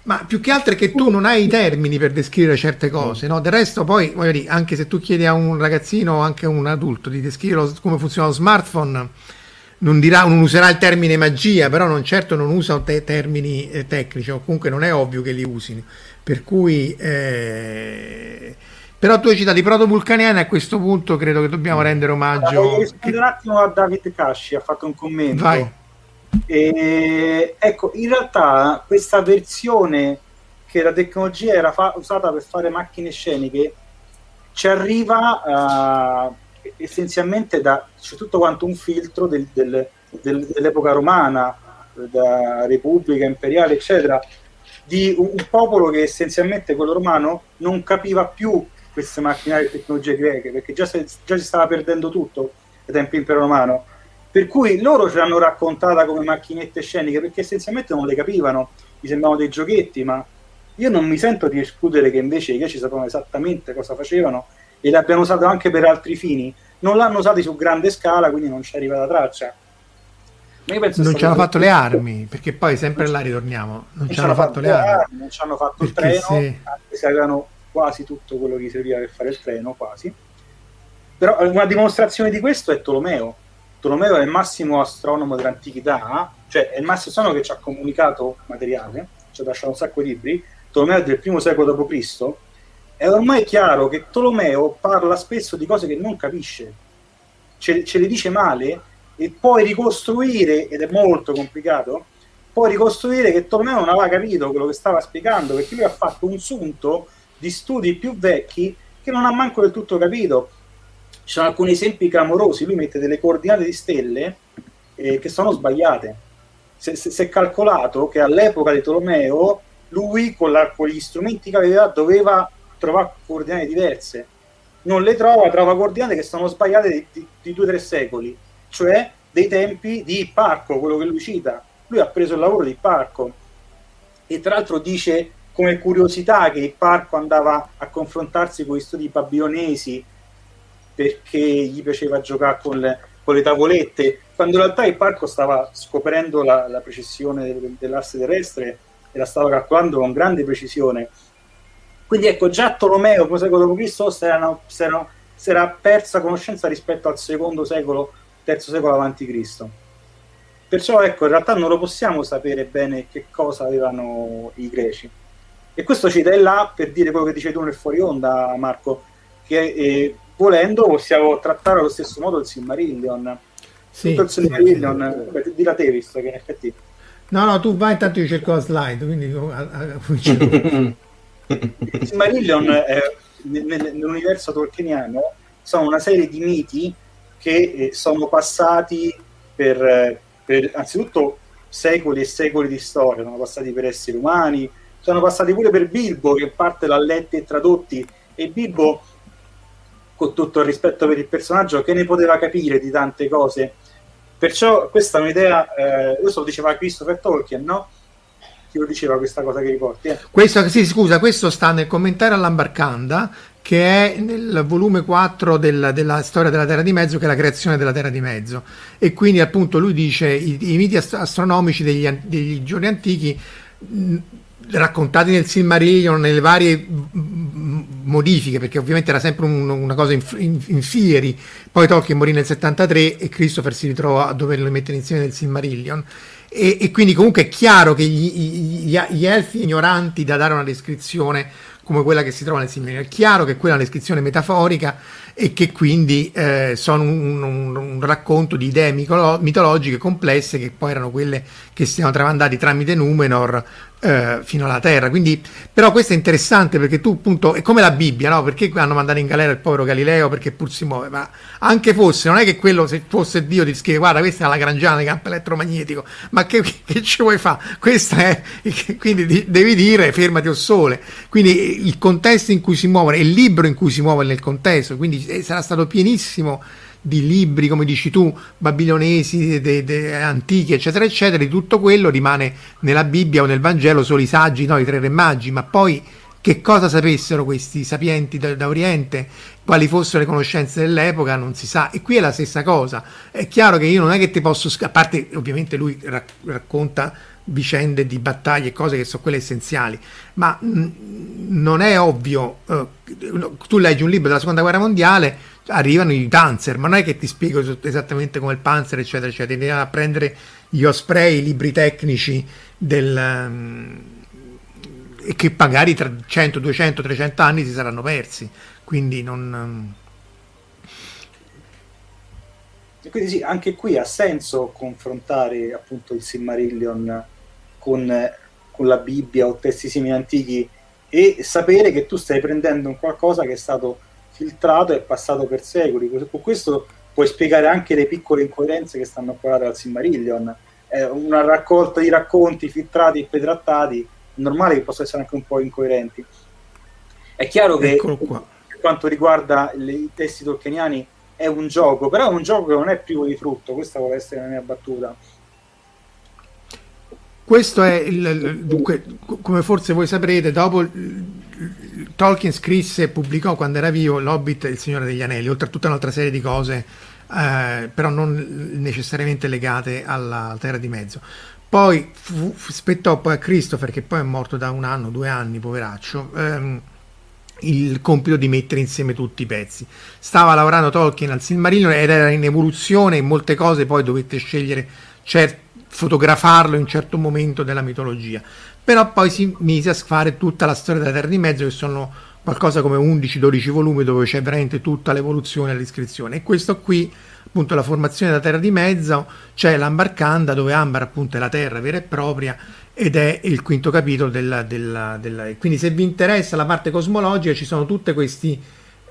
Ma più che altro è che tu non hai i termini per descrivere certe cose, no? Del resto poi, voglio dire, anche se tu chiedi a un ragazzino o anche a un adulto di descrivere come funziona lo smartphone, non, dirà, non userà il termine magia, però non certo non usa te- termini eh, tecnici, o comunque non è ovvio che li usino. Per cui... Eh, però tu hai citato i proto-vulcaniani a questo punto credo che dobbiamo rendere omaggio. Voglio rispondere un attimo a David Casci, ha fatto un commento. Vai. E, ecco, in realtà questa versione che la tecnologia era fa- usata per fare macchine sceniche ci arriva uh, essenzialmente da c'è tutto quanto un filtro del, del, del, dell'epoca romana, da Repubblica Imperiale, eccetera, di un, un popolo che essenzialmente quello romano non capiva più queste macchinari e tecnologie greche, perché già, se, già si stava perdendo tutto ai tempi impero romano. Per cui loro ce l'hanno raccontata come macchinette sceniche, perché essenzialmente non le capivano, mi sembravano dei giochetti, ma io non mi sento di escludere che invece i greci sapevano esattamente cosa facevano e le abbiano usate anche per altri fini. Non l'hanno usati su grande scala, quindi non ci arriva la traccia. non ci hanno fatto le armi, perché poi sempre là ritorniamo. Non, non ci hanno fatto, fatto le armi. armi. Non ci hanno fatto perché il treno, se... anche se avevano quasi tutto quello che serviva per fare il treno, quasi. Però una dimostrazione di questo è Tolomeo. Tolomeo è il massimo astronomo dell'antichità, cioè è il massimo astronomo che ci ha comunicato materiale, ci ha lasciato un sacco di libri. Tolomeo è del primo secolo d.C. È ormai chiaro che Tolomeo parla spesso di cose che non capisce, ce, ce le dice male e poi ricostruire, ed è molto complicato, poi ricostruire che Tolomeo non aveva capito quello che stava spiegando, perché lui ha fatto un sunto di studi più vecchi che non ha manco del tutto capito. Ci sono alcuni esempi clamorosi, lui mette delle coordinate di stelle eh, che sono sbagliate. si, è calcolato che all'epoca di Tolomeo lui con, la, con, gli strumenti che aveva doveva trovare coordinate diverse. Non le trova, trova coordinate che sono sbagliate di, di, di due o tre secoli, cioè dei tempi di Parco, quello che lui cita. Lui ha preso il lavoro di Parco e tra l'altro dice come curiosità che il Parco andava a confrontarsi con gli studi babilonesi perché gli piaceva giocare con le, con le tavolette, quando in realtà il Parco stava scoprendo la, la precisione dell'asse terrestre e la stava calcolando con grande precisione. Quindi ecco, già Tolomeo, poi secolo d.C., si era persa conoscenza rispetto al secondo secolo, terzo secolo avanti Cristo. Perciò ecco, in realtà non lo possiamo sapere bene che cosa avevano i greci. E questo ci dà là per dire quello che dice tu nel fuori onda, Marco, che eh, volendo possiamo trattare allo stesso modo il Silmarillion. Sì, Tutto il Silmarillion, sì, sì. di la te, visto che in effetti No, no, tu vai intanto io cerco la slide, quindi Il Silmarillion è, nell'universo tolkieniano sono una serie di miti che eh, sono passati per, per anzitutto secoli e secoli di storia, sono passati per esseri umani, sono passati pure per Bilbo che parte l'ha letti e tradotti e Bilbo con tutto il rispetto per il personaggio che ne poteva capire di tante cose Perciò questa è un'idea, eh, questo lo diceva Christopher Tolkien, no? Chi lo diceva questa cosa che riporti? Eh? Questo, sì, scusa, questo sta nel commentario all'Ambarcanda, che è nel volume 4 del, della storia della Terra di Mezzo, che è la creazione della Terra di Mezzo. E quindi appunto lui dice i, i miti astronomici degli, degli giorni antichi raccontati nel Silmarillion, nelle varie modifiche, perché ovviamente era sempre un, una cosa in, in, in, fieri. Poi Tolkien morì nel 73 e Christopher si ritrova a doverlo mettere insieme nel Silmarillion. E, e quindi comunque è chiaro che gli, gli, gli, elfi ignoranti da dare una descrizione come quella che si trova nel Silmarillion, è chiaro che quella è una descrizione metaforica e che quindi eh, sono un, un, un, racconto di idee mitologiche complesse che poi erano quelle che si siano tramandati tramite Numenor eh, fino alla terra. Quindi, però questo è interessante perché tu appunto è come la Bibbia, no? Perché hanno mandato in galera il povero Galileo perché pur si muove, ma anche fosse, non è che quello se fosse Dio ti scrive guarda questa è la grangiana di campo elettromagnetico, ma che, che ci vuoi fare? Questa è, quindi devi dire fermati o sole. Quindi il contesto in cui si muove, il libro in cui si muove nel contesto, quindi eh, sarà stato pienissimo di libri, come dici tu, babilonesi, de, de, antichi, eccetera, eccetera, di tutto quello rimane nella Bibbia o nel Vangelo solo i saggi, no, i tre re magi, ma poi che cosa sapessero questi sapienti da, da, Oriente, quali fossero le conoscenze dell'epoca, non si sa. E qui è la stessa cosa. È chiaro che io non è che ti posso, a parte ovviamente lui rac- racconta vicende di battaglie e cose che sono quelle essenziali, ma mh, non è ovvio, uh, tu leggi un libro della seconda guerra mondiale, arrivano i Panzer, ma non è che ti spiego esattamente come il Panzer, eccetera, eccetera, devi a prendere gli osprey, i libri tecnici del... Um, e che magari tra 100, 200, 300 anni si saranno persi, quindi non... Um... Quindi sì, anche qui ha senso confrontare appunto il Silmarillion con, con la Bibbia o testi simili antichi e sapere che tu stai prendendo un qualcosa che è stato filtrato e passato per secoli. Con questo puoi spiegare anche le piccole incoerenze che stanno approvate al Silmarillion. È una raccolta di racconti filtrati e pretrattati, è normale che possano essere anche un po' incoerenti. È chiaro che per quanto riguarda i testi tolkieniani è un gioco, però è un gioco che non è privo di frutto, questa vuole essere la mia battuta. Questo è il, dunque, come forse voi saprete, dopo Tolkien scrisse e pubblicò quando era vivo L'Hobbit e il Signore degli Anelli, oltre a tutta un'altra serie di cose, eh, però non necessariamente legate alla Terra di Mezzo. Poi fu, spettò poi a Christopher, che poi è morto da un anno, due anni, poveraccio, ehm, il compito di mettere insieme tutti i pezzi. Stava lavorando Tolkien al Silmarillion ed era in evoluzione in molte cose, poi dovette scegliere certi fotografarlo in un certo momento della mitologia. Però poi si mise a fare tutta la storia della Terra di Mezzo, che sono qualcosa come 11-12 volumi dove c'è veramente tutta l'evoluzione e l'iscrizione. E questo qui, appunto, la formazione della Terra di Mezzo, c'è l'Ambarcanda, dove Ambar appunto è la terra vera e propria ed è il quinto capitolo della, della, della... quindi se vi interessa la parte cosmologica ci sono tutti questi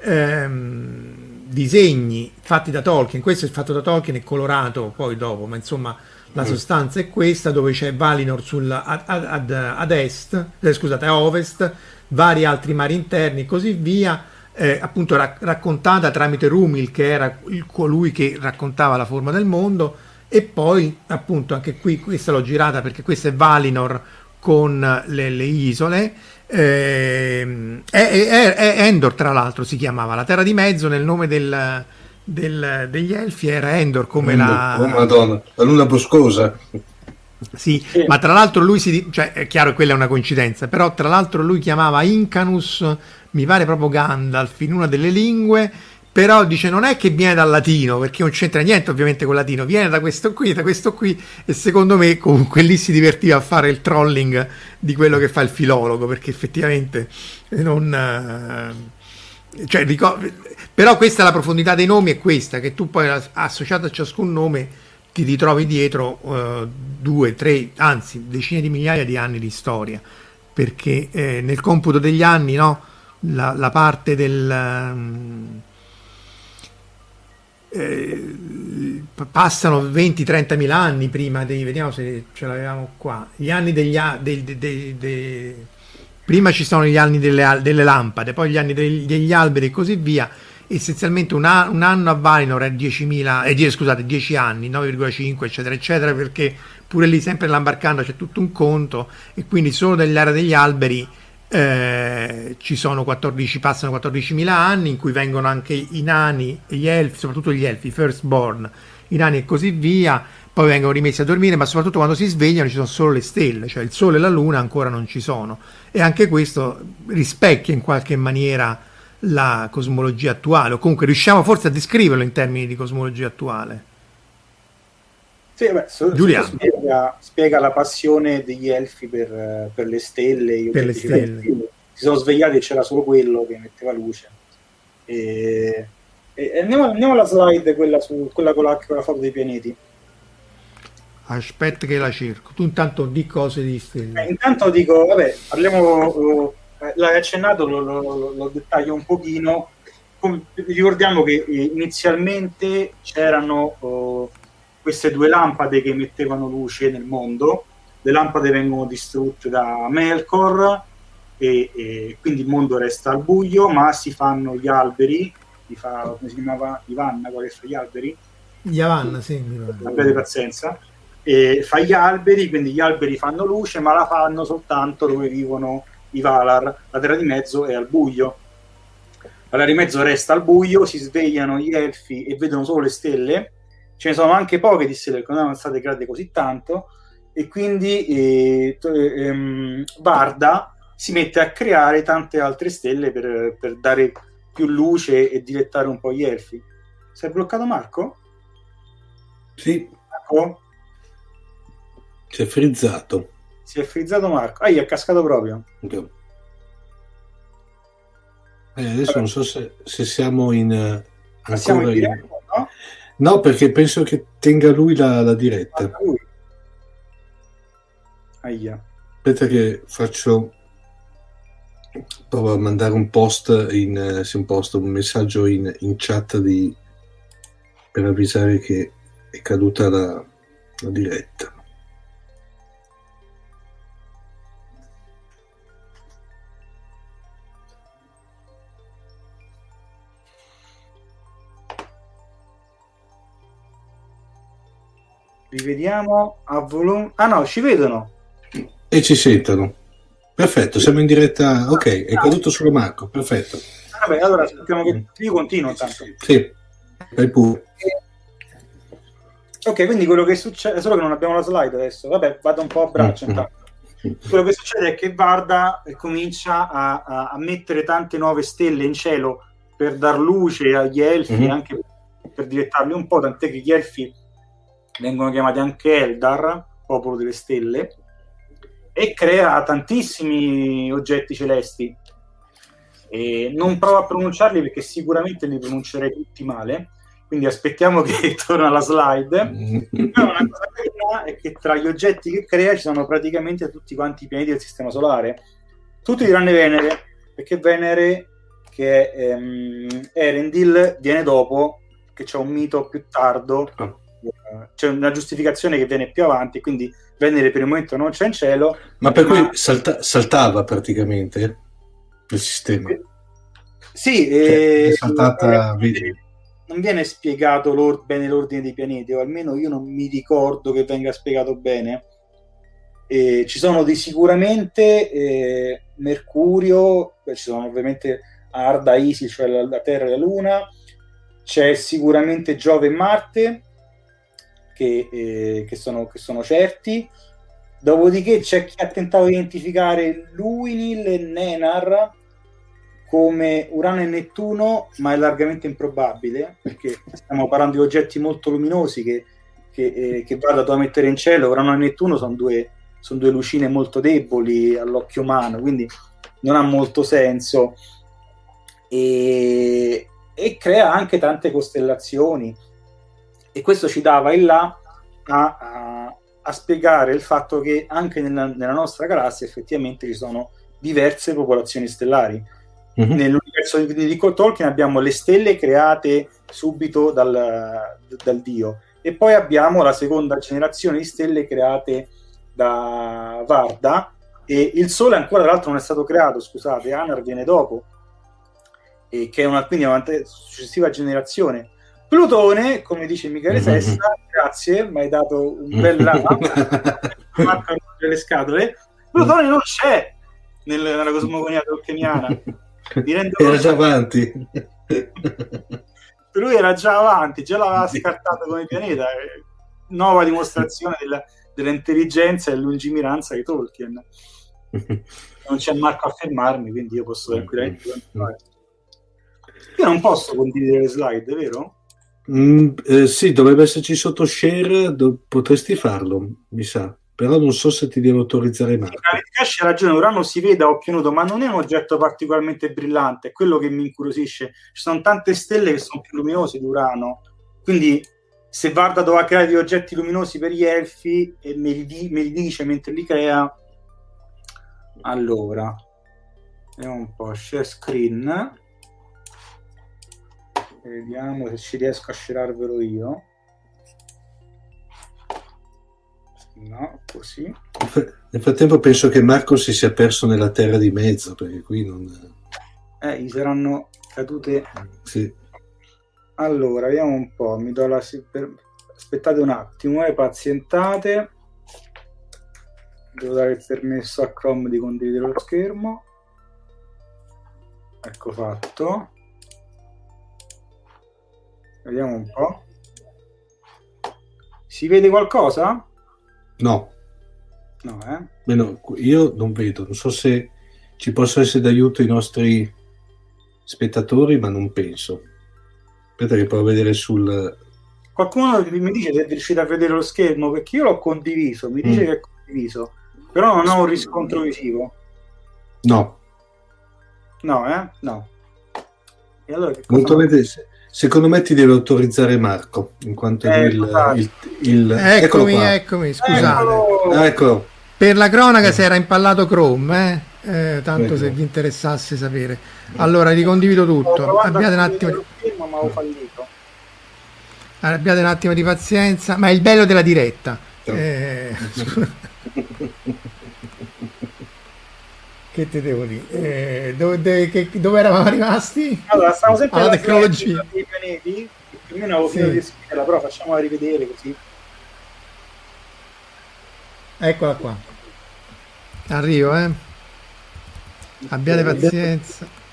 ehm, disegni fatti da Tolkien, questo è fatto da Tolkien e colorato poi dopo, ma insomma la mm. sostanza è questa dove c'è Valinor sul, ad, ad, ad, est, eh, scusate, a ovest, vari altri mari interni e così via, eh, appunto ra- raccontata tramite Rumil che era il, colui che raccontava la forma del mondo e poi appunto anche qui questa l'ho girata perché questa è Valinor con le, le isole eh, è, è, è Endor tra l'altro si chiamava la terra di mezzo nel nome del, del, degli elfi era Endor come Endor, la oh madonna la luna boscosa. Sì, sì, ma tra l'altro lui si cioè è chiaro che quella è una coincidenza però tra l'altro lui chiamava Incanus mi pare proprio Gandalf in una delle lingue però dice non è che viene dal latino perché non c'entra niente ovviamente con il latino viene da questo qui da questo qui e secondo me comunque lì si divertiva a fare il trolling di quello che fa il filologo perché effettivamente non eh, cioè, però questa è la profondità dei nomi è questa che tu poi associato a ciascun nome ti ritrovi dietro uh, due, tre, anzi decine di migliaia di anni di storia. Perché eh, nel computo degli anni no, la, la parte del um, eh, passano 20-30 mila anni prima dei, vediamo se ce l'avevamo qua, gli anni degli, dei, dei, dei, prima ci sono gli anni delle, delle lampade, poi gli anni degli, alberi e così via, essenzialmente un, a, un anno a Valinor è 10.000, eh, scusate, 10 anni, 9,5 eccetera eccetera, perché pure lì sempre nell'Ambarcanda c'è tutto un conto e quindi solo dell'area degli alberi eh, ci sono 14, passano 14.000 anni in cui vengono anche i nani gli elfi, soprattutto gli elfi, i firstborn, i nani e così via, poi vengono rimessi a dormire, ma soprattutto quando si svegliano ci sono solo le stelle, cioè il sole e la luna ancora non ci sono. E anche questo rispecchia in qualche maniera la cosmologia attuale, o comunque riusciamo forse a descriverlo in termini di cosmologia attuale. Sì, beh, Giuliano. Spiega, spiega, la passione degli elfi per, per le stelle. Per le stelle. Si sono svegliati e c'era solo quello che metteva luce. E, e andiamo, andiamo, alla slide, quella, su, quella con, la, con la foto dei pianeti. Aspetta che la cerco. Tu intanto di cose di stelle. Eh, intanto dico, vabbè, parliamo, eh, l'hai accennato, lo, lo, lo, dettaglio un pochino. Come, ricordiamo che eh, inizialmente c'erano... Oh, queste due lampade che emettevano luce nel mondo. Le lampade vengono distrutte da Melkor e, e quindi il mondo resta al buio, ma si fanno gli alberi. Li fa, come si chiamava Ivanna, quali sono gli alberi? Yavanna, sì. Abbiate pazienza. E fa gli alberi, quindi gli alberi fanno luce, ma la fanno soltanto dove vivono i Valar. La terra di mezzo è al buio. La terra di mezzo resta al buio, si svegliano gli elfi e vedono solo le stelle ce ne sono anche poche di stelle che non erano state create così tanto e quindi eh, ehm, Varda si mette a creare tante altre stelle per, per, dare più luce e dilettare un po' gli elfi. È bloccato Marco? Sì. Marco? Si è frizzato. Si è frizzato Marco. Ah, è cascato proprio. Okay. Eh, adesso allora. non so se, se siamo in... Uh, siamo in diretta, no? No, perché penso che tenga lui la, la diretta. Ah, lui. Aia. Aspetta che faccio... Provo a mandare un post, in, eh, un, post un messaggio in, in chat di, per avvisare che è caduta la, la diretta. Rivediamo a volume. Ah no, ci vedono. E ci sentono. Perfetto, siamo in diretta. Ok, è caduto solo Marco. Perfetto. Vabbè, allora aspettiamo che io continuo tanto. Sì, vai pure. Ok, quindi quello che succede, solo che non abbiamo la slide adesso. Vabbè, vado un po' a braccio mm-hmm. intanto. Quello che succede è che Varda comincia a, a, a, mettere tante nuove stelle in cielo per dar luce agli elfi, mm-hmm. anche per direttarli un po', tant'è che gli elfi vengono chiamati anche Eldar, popolo delle stelle, e crea tantissimi oggetti celesti. E non provo a pronunciarli perché sicuramente li pronuncerei tutti male, quindi aspettiamo che torna la slide. Però una cosa carina è che tra gli oggetti che crea ci sono praticamente tutti quanti i pianeti del Sistema Solare, tutti tranne Venere, perché Venere che è ehm, Erendil viene dopo, che c'è un mito più tardo, oh. C'è una giustificazione che viene più avanti, quindi Venere per il momento non c'è in cielo. Ma per ma... cui salta- saltava praticamente il sistema. Sì, cioè, è saltata, vedi non viene spiegato l'or- bene l'ordine dei pianeti, o almeno io non mi ricordo che venga spiegato bene. E ci sono di sicuramente eh, Mercurio, ci sono ovviamente Arda, Isis, cioè la, la, Terra e la Luna, c'è sicuramente Giove e Marte, che, eh, che, sono, che sono certi. Dopodiché c'è chi ha tentato di identificare Luinil e Nenar, come Urano e Nettuno, ma è largamente improbabile, perché stiamo parlando di oggetti molto luminosi che, che, eh, che vado a mettere in cielo. Urano e Nettuno sono due, sono due lucine molto deboli all'occhio umano, quindi non ha molto senso. E, e crea anche tante costellazioni. E questo ci dava in là a, a, a spiegare il fatto che anche nella, nella nostra galassia effettivamente ci sono diverse popolazioni stellari Mm-hmm. Nell'universo di, di Tolkien abbiamo le stelle create subito dal, dal, dio e poi abbiamo la seconda generazione di stelle create da Varda e il Sole ancora tra l'altro non è stato creato, scusate, Anar viene dopo e che è una quindi una successiva generazione. Plutone, come dice Michele mm-hmm. Sessa, grazie, mi hai dato un bel lama, le scatole. Plutone non c'è nella cosmogonia tolkieniana. era già avanti. Lui era già avanti, già l'aveva scartato come pianeta. Nuova dimostrazione della, dell'intelligenza e lungimiranza di Tolkien. Non c'è Marco a fermarmi, quindi io posso tranquillamente continuare. Io non posso condividere le slide, vero? Mm, eh, sì, dovrebbe esserci sotto share, do- potresti farlo, mi sa però non so se ti devo autorizzare mai. Cash ha ragione, Urano si vede a occhio nudo, ma non è un oggetto particolarmente brillante, è quello che mi incuriosisce. Ci sono tante stelle che sono più luminose di Urano, quindi se Varda doveva creare degli oggetti luminosi per gli elfi e me li, di- me li dice mentre li crea, allora, vediamo un po', share screen, vediamo se ci riesco a scerarvelo io. No, così. Nel frattempo penso che Marco si sia perso nella terra di mezzo, perché qui non... Eh, gli saranno cadute... Sì. Allora, vediamo un po', mi do la... Aspettate un attimo, eh, pazientate. Devo dare il permesso a Chrome di condividere lo schermo. Ecco fatto. Vediamo un po'. Si vede qualcosa? No. No, eh? Beh, io non vedo, non so se ci possono essere d'aiuto i nostri spettatori, ma non penso. Aspetta che provo a vedere sul... Qualcuno mi dice se riuscite a vedere lo schermo, perché io l'ho condiviso, mi dice mm. che è condiviso, però non ho un riscontro visivo. No. No, eh? No. E allora che cosa... Molto vedesse. Secondo me ti deve autorizzare Marco, in quanto eh, il, il, il, Eccomi, eccomi, scusate. Eccolo. Eccolo. Per la cronaca si era impallato Chrome, eh? Eh, tanto Ecco. se vi interessasse sapere. Allora, ricondivido tutto. Abbiate un attimo di... Abbiate un attimo di pazienza, ma è il bello della diretta. Eh, che te devo dire? Eh, dove, de, che, dove, eravamo rimasti? Allora, stavo sempre alla tecnologia dei pianeti, più o meno avevo finito di scriverla, però facciamola rivedere così. Eccola qua. Arrivo, eh. Abbiate pazienza.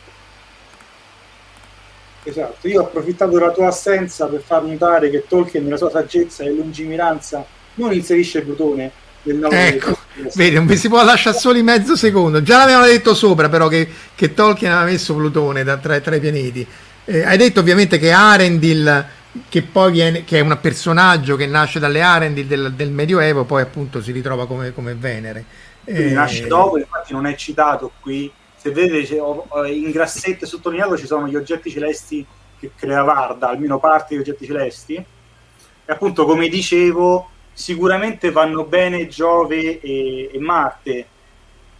Esatto, io ho approfittato della tua assenza per far notare che Tolkien nella sua saggezza e lungimiranza non inserisce Plutone ecco, vedi, non vi si può lasciare soli mezzo secondo. Già l'avevano detto sopra, però, che, che Tolkien aveva messo Plutone da, tra, tra, i pianeti. Eh, hai detto ovviamente che Arendil, che poi viene, che è un personaggio che nasce dalle Arendil del, del Medioevo, poi appunto si ritrova come, come Venere. Eh, nasce dopo, infatti non è citato qui. Se vedete, in grassetto sottolineato ci sono gli oggetti celesti che crea Varda, almeno parte degli oggetti celesti. E appunto, come dicevo, sicuramente vanno bene Giove e, e Marte,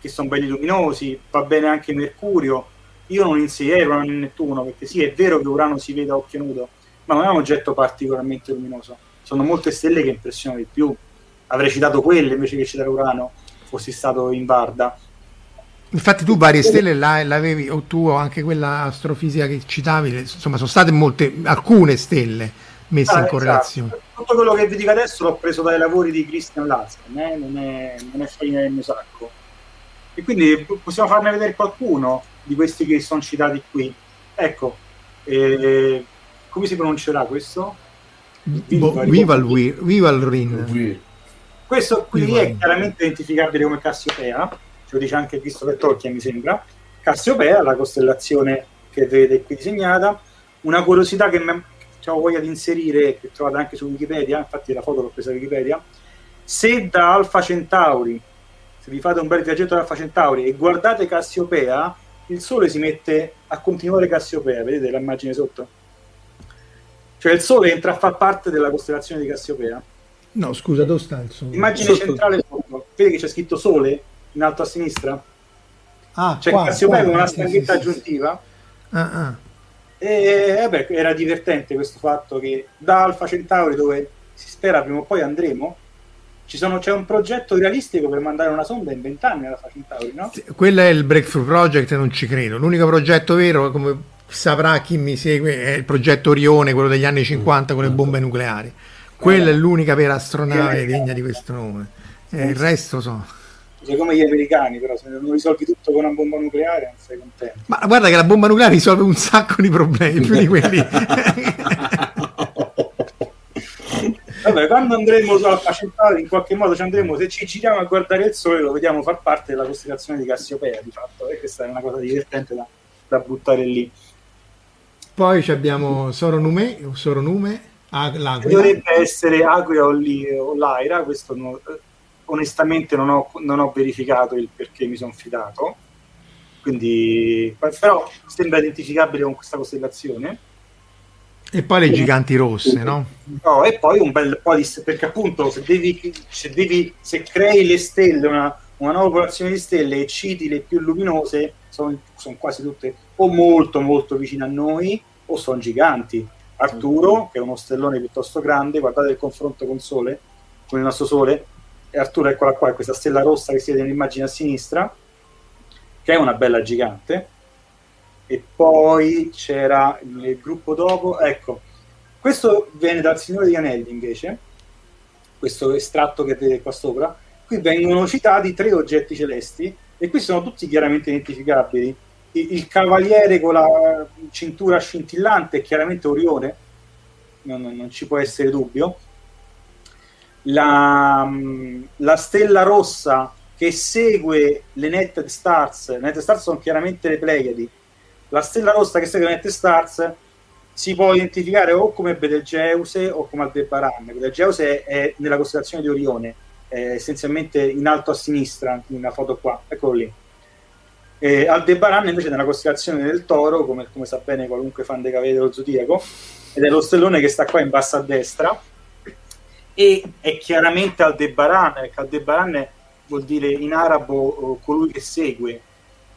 che sono belli luminosi, va bene anche Mercurio. io non inserirei Urano in Nettuno, perché sì, è vero che Urano si vede a occhio nudo, ma non è un oggetto particolarmente luminoso. Sono molte stelle che impressionano di più. Avrei citato quelle invece che citare Urano, fossi stato in Varda. Infatti tu varie stelle l'avevi, o tu o anche quella astrofisica che citavi, insomma sono state molte, alcune stelle messe ah, in correlazione. Esatto. Tutto quello che vi dico adesso l'ho preso dai lavori di Christian Lassen, eh? non, è, non è farina del mio sacco. E quindi possiamo farne vedere qualcuno di questi che sono citati qui. Ecco, eh, come si pronuncerà questo? Vivalrin. Questo qui Vivalrin. è chiaramente identificabile come Cassiopea, ce lo dice anche Christopher Tolkien mi sembra. Cassiopea, la costellazione che vedete qui disegnata, una curiosità che mi ho voglia di inserire, che trovate anche su Wikipedia, infatti la foto l'ho presa da Wikipedia, se da Alfa Centauri, se vi fate un bel viaggetto da Alfa Centauri e guardate Cassiopea, il Sole si mette a continuare Cassiopea, vedete l'immagine sotto? Cioè il Sole entra a far parte della costellazione di Cassiopea. No, scusa, dove sta il Sole? Immagine sotto. centrale sotto, vedi che c'è scritto Sole in alto a sinistra? Ah, c'è qua, Cassiopea con una stanghetta sì, sì, aggiuntiva. Ah, ah. E vabbè, era divertente questo fatto che da Alfa Centauri, dove si spera prima o poi andremo, sono, c'è un progetto realistico per mandare una sonda in vent'anni alla Centauri, no? Quello è il Breakthrough Project, non ci credo. L'unico progetto vero, come saprà chi mi segue, è il progetto Orione, quello degli anni 50 con le bombe nucleari. Quella è l'unica vera astronave degna di questo nome. E il resto sono sei come gli americani, però se non risolvi tutto con una bomba nucleare non sei contento. Ma guarda che la bomba nucleare risolve un sacco di problemi, più di quelli. Vabbè, quando andremo sulla Centauri, in qualche modo ci andremo, se ci giriamo a guardare il Sole, lo vediamo far parte della costellazione di Cassiopea, di fatto, e questa è una cosa divertente da, da buttare lì. Poi abbiamo Soronume, Soronume, l'Aquila. Dovrebbe essere Aquila o, Li, o Laira, questo no, onestamente non ho, non ho, verificato il perché mi sono fidato, quindi, però sembra identificabile con questa costellazione e poi le giganti rosse, no? No, e poi un bel po' di... perché appunto se devi, se, devi, se crei le stelle, una, una nuova popolazione di stelle e citi le più luminose, sono, sono quasi tutte o molto molto vicine a noi o sono giganti. Arturo, che è uno stellone piuttosto grande, guardate il confronto con Sole, con il nostro Sole, Arturo eccola qua, questa stella rossa che si vede nell'immagine a sinistra, che è una bella gigante, e poi c'era il gruppo dopo, ecco, questo viene dal Signore degli Anelli invece, questo estratto che vedete qua sopra, qui vengono citati tre oggetti celesti e qui sono tutti chiaramente identificabili. Il, il cavaliere con la cintura scintillante è chiaramente Orione, non, non ci può essere dubbio. La, la, stella rossa che segue le Netted Stars, le Netted Stars sono chiaramente le Pleiadi, la stella rossa che segue Net Stars si può identificare o come Betelgeuse o come Aldebaran. Betelgeuse è nella costellazione di Orione, essenzialmente in alto a sinistra, in una foto qua, eccolo lì. E Aldebaran invece è nella costellazione del Toro, come, come sa bene qualunque fan dei Cavalieri dello Zodiaco, ed è lo stellone che sta qua in basso a destra, e è chiaramente Aldebaran, perché Aldebaran vuol dire in arabo colui che segue,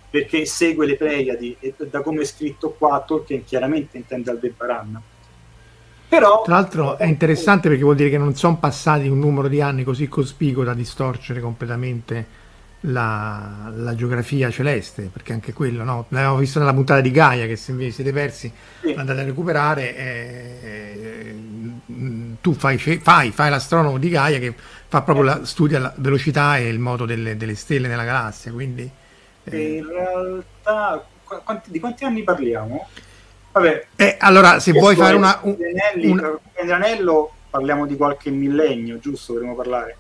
perché segue le Pleiadi e da come è scritto qua Tolkien chiaramente intende Aldebaran. Però, Tra l'altro è interessante perché vuol dire che non sono passati un numero di anni così cospicuo da distorcere completamente la, la geografia celeste, perché anche quello, no? l'abbiamo visto nella puntata di Gaia che se vi siete persi sì. andate a recuperare, eh, eh, tu fai, fai, fai, l'astronomo di Gaia che fa proprio la, studia la velocità e il modo delle, delle stelle nella galassia, quindi eh. in realtà quanti, di quanti anni parliamo? Vabbè, eh, allora se vuoi fare una, un, anelli, un... anello parliamo di qualche millennio, giusto? Dovremmo parlare.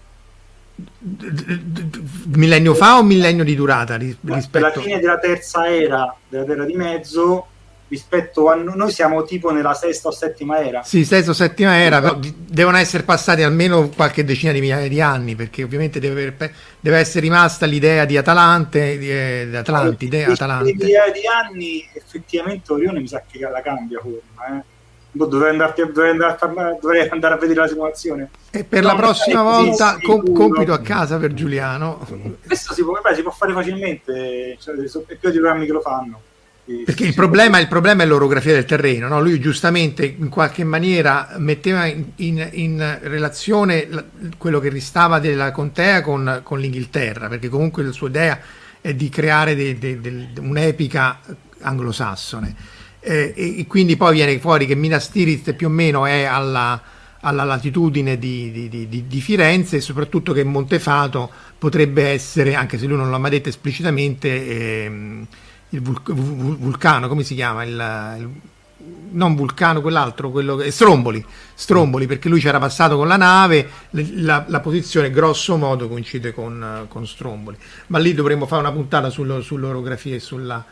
Millennio fa o millennio di durata? Rispetto... Per la fine della terza era della Terra di Mezzo rispetto a noi siamo tipo nella sesta o settima era. Sì, sesta o settima era, però devono essere passati almeno qualche decina di migliaia di anni, perché ovviamente deve, deve essere rimasta l'idea di Atalante, di, eh, di Atlantide, allora, Atalante. migliaia di anni effettivamente Orione mi sa che la cambia forma, eh. Boh, dovrei, andarti, dovrei, andare a, dovrei, andare a, vedere la simulazione. E per no, la prossima volta, com- compito a casa per Giuliano. Questo si può, beh, si può fare facilmente, cioè, sono più di programmi che lo fanno Perché il problema, il problema, è l'orografia del terreno, no? lui giustamente in qualche maniera metteva in, in, in relazione la, quello che restava della contea con, con, l'Inghilterra, perché comunque la sua idea è di creare de, de, de, un'epica anglosassone. Eh, e, quindi poi viene fuori che Minas Tirith più o meno è alla, alla latitudine di, di, di, di, Firenze e soprattutto che Montefato potrebbe essere, anche se lui non l'ha mai detto esplicitamente, ehm, il vulc- vulcano, come si chiama? Il, il, non vulcano, quell'altro, quello che, Stromboli, Stromboli, perché lui c'era passato con la nave, la, la posizione grosso modo coincide con, con, Stromboli. Ma lì dovremmo fare una puntata sul, sull'orografia e sulla...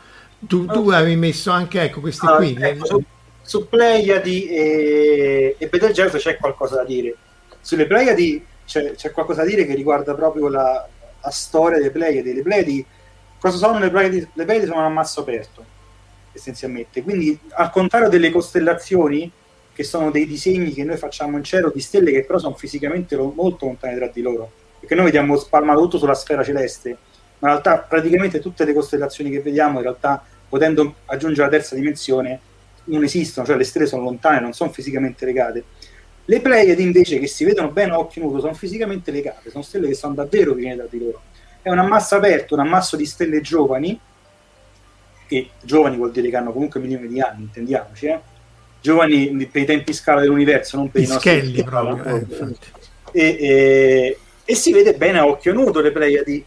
Tu, tu avevi messo anche ecco, questi ah, qui. Ecco, su, su Pleiadi e, e Betelgeuse c'è qualcosa da dire. Sulle Pleiadi c'è, c'è qualcosa da dire che riguarda proprio la, la storia delle Pleiadi. Le Pleiadi Cosa sono le Pleiadi? Le Pleiadi sono un ammasso aperto, essenzialmente. Quindi, al contrario delle costellazioni, che sono dei disegni che noi facciamo in cielo di stelle che però sono fisicamente molto lontane tra di loro, perché noi vediamo spalmato tutto sulla sfera celeste, ma in realtà praticamente tutte le costellazioni che vediamo, in realtà potendo aggiungere la terza dimensione, non esistono, cioè le stelle sono lontane, non sono fisicamente legate. Le Pleiadi invece, che si vedono bene a occhio nudo, sono fisicamente legate, sono stelle che sono davvero vicine tra di loro è un ammasso aperto, un ammasso di stelle giovani, che giovani vuol dire che hanno comunque milioni di anni, intendiamoci, eh? giovani per i tempi scala dell'universo, non per i, i nostri schelli proprio. Eh, e, e, e, si vede bene a occhio nudo le Pleiadi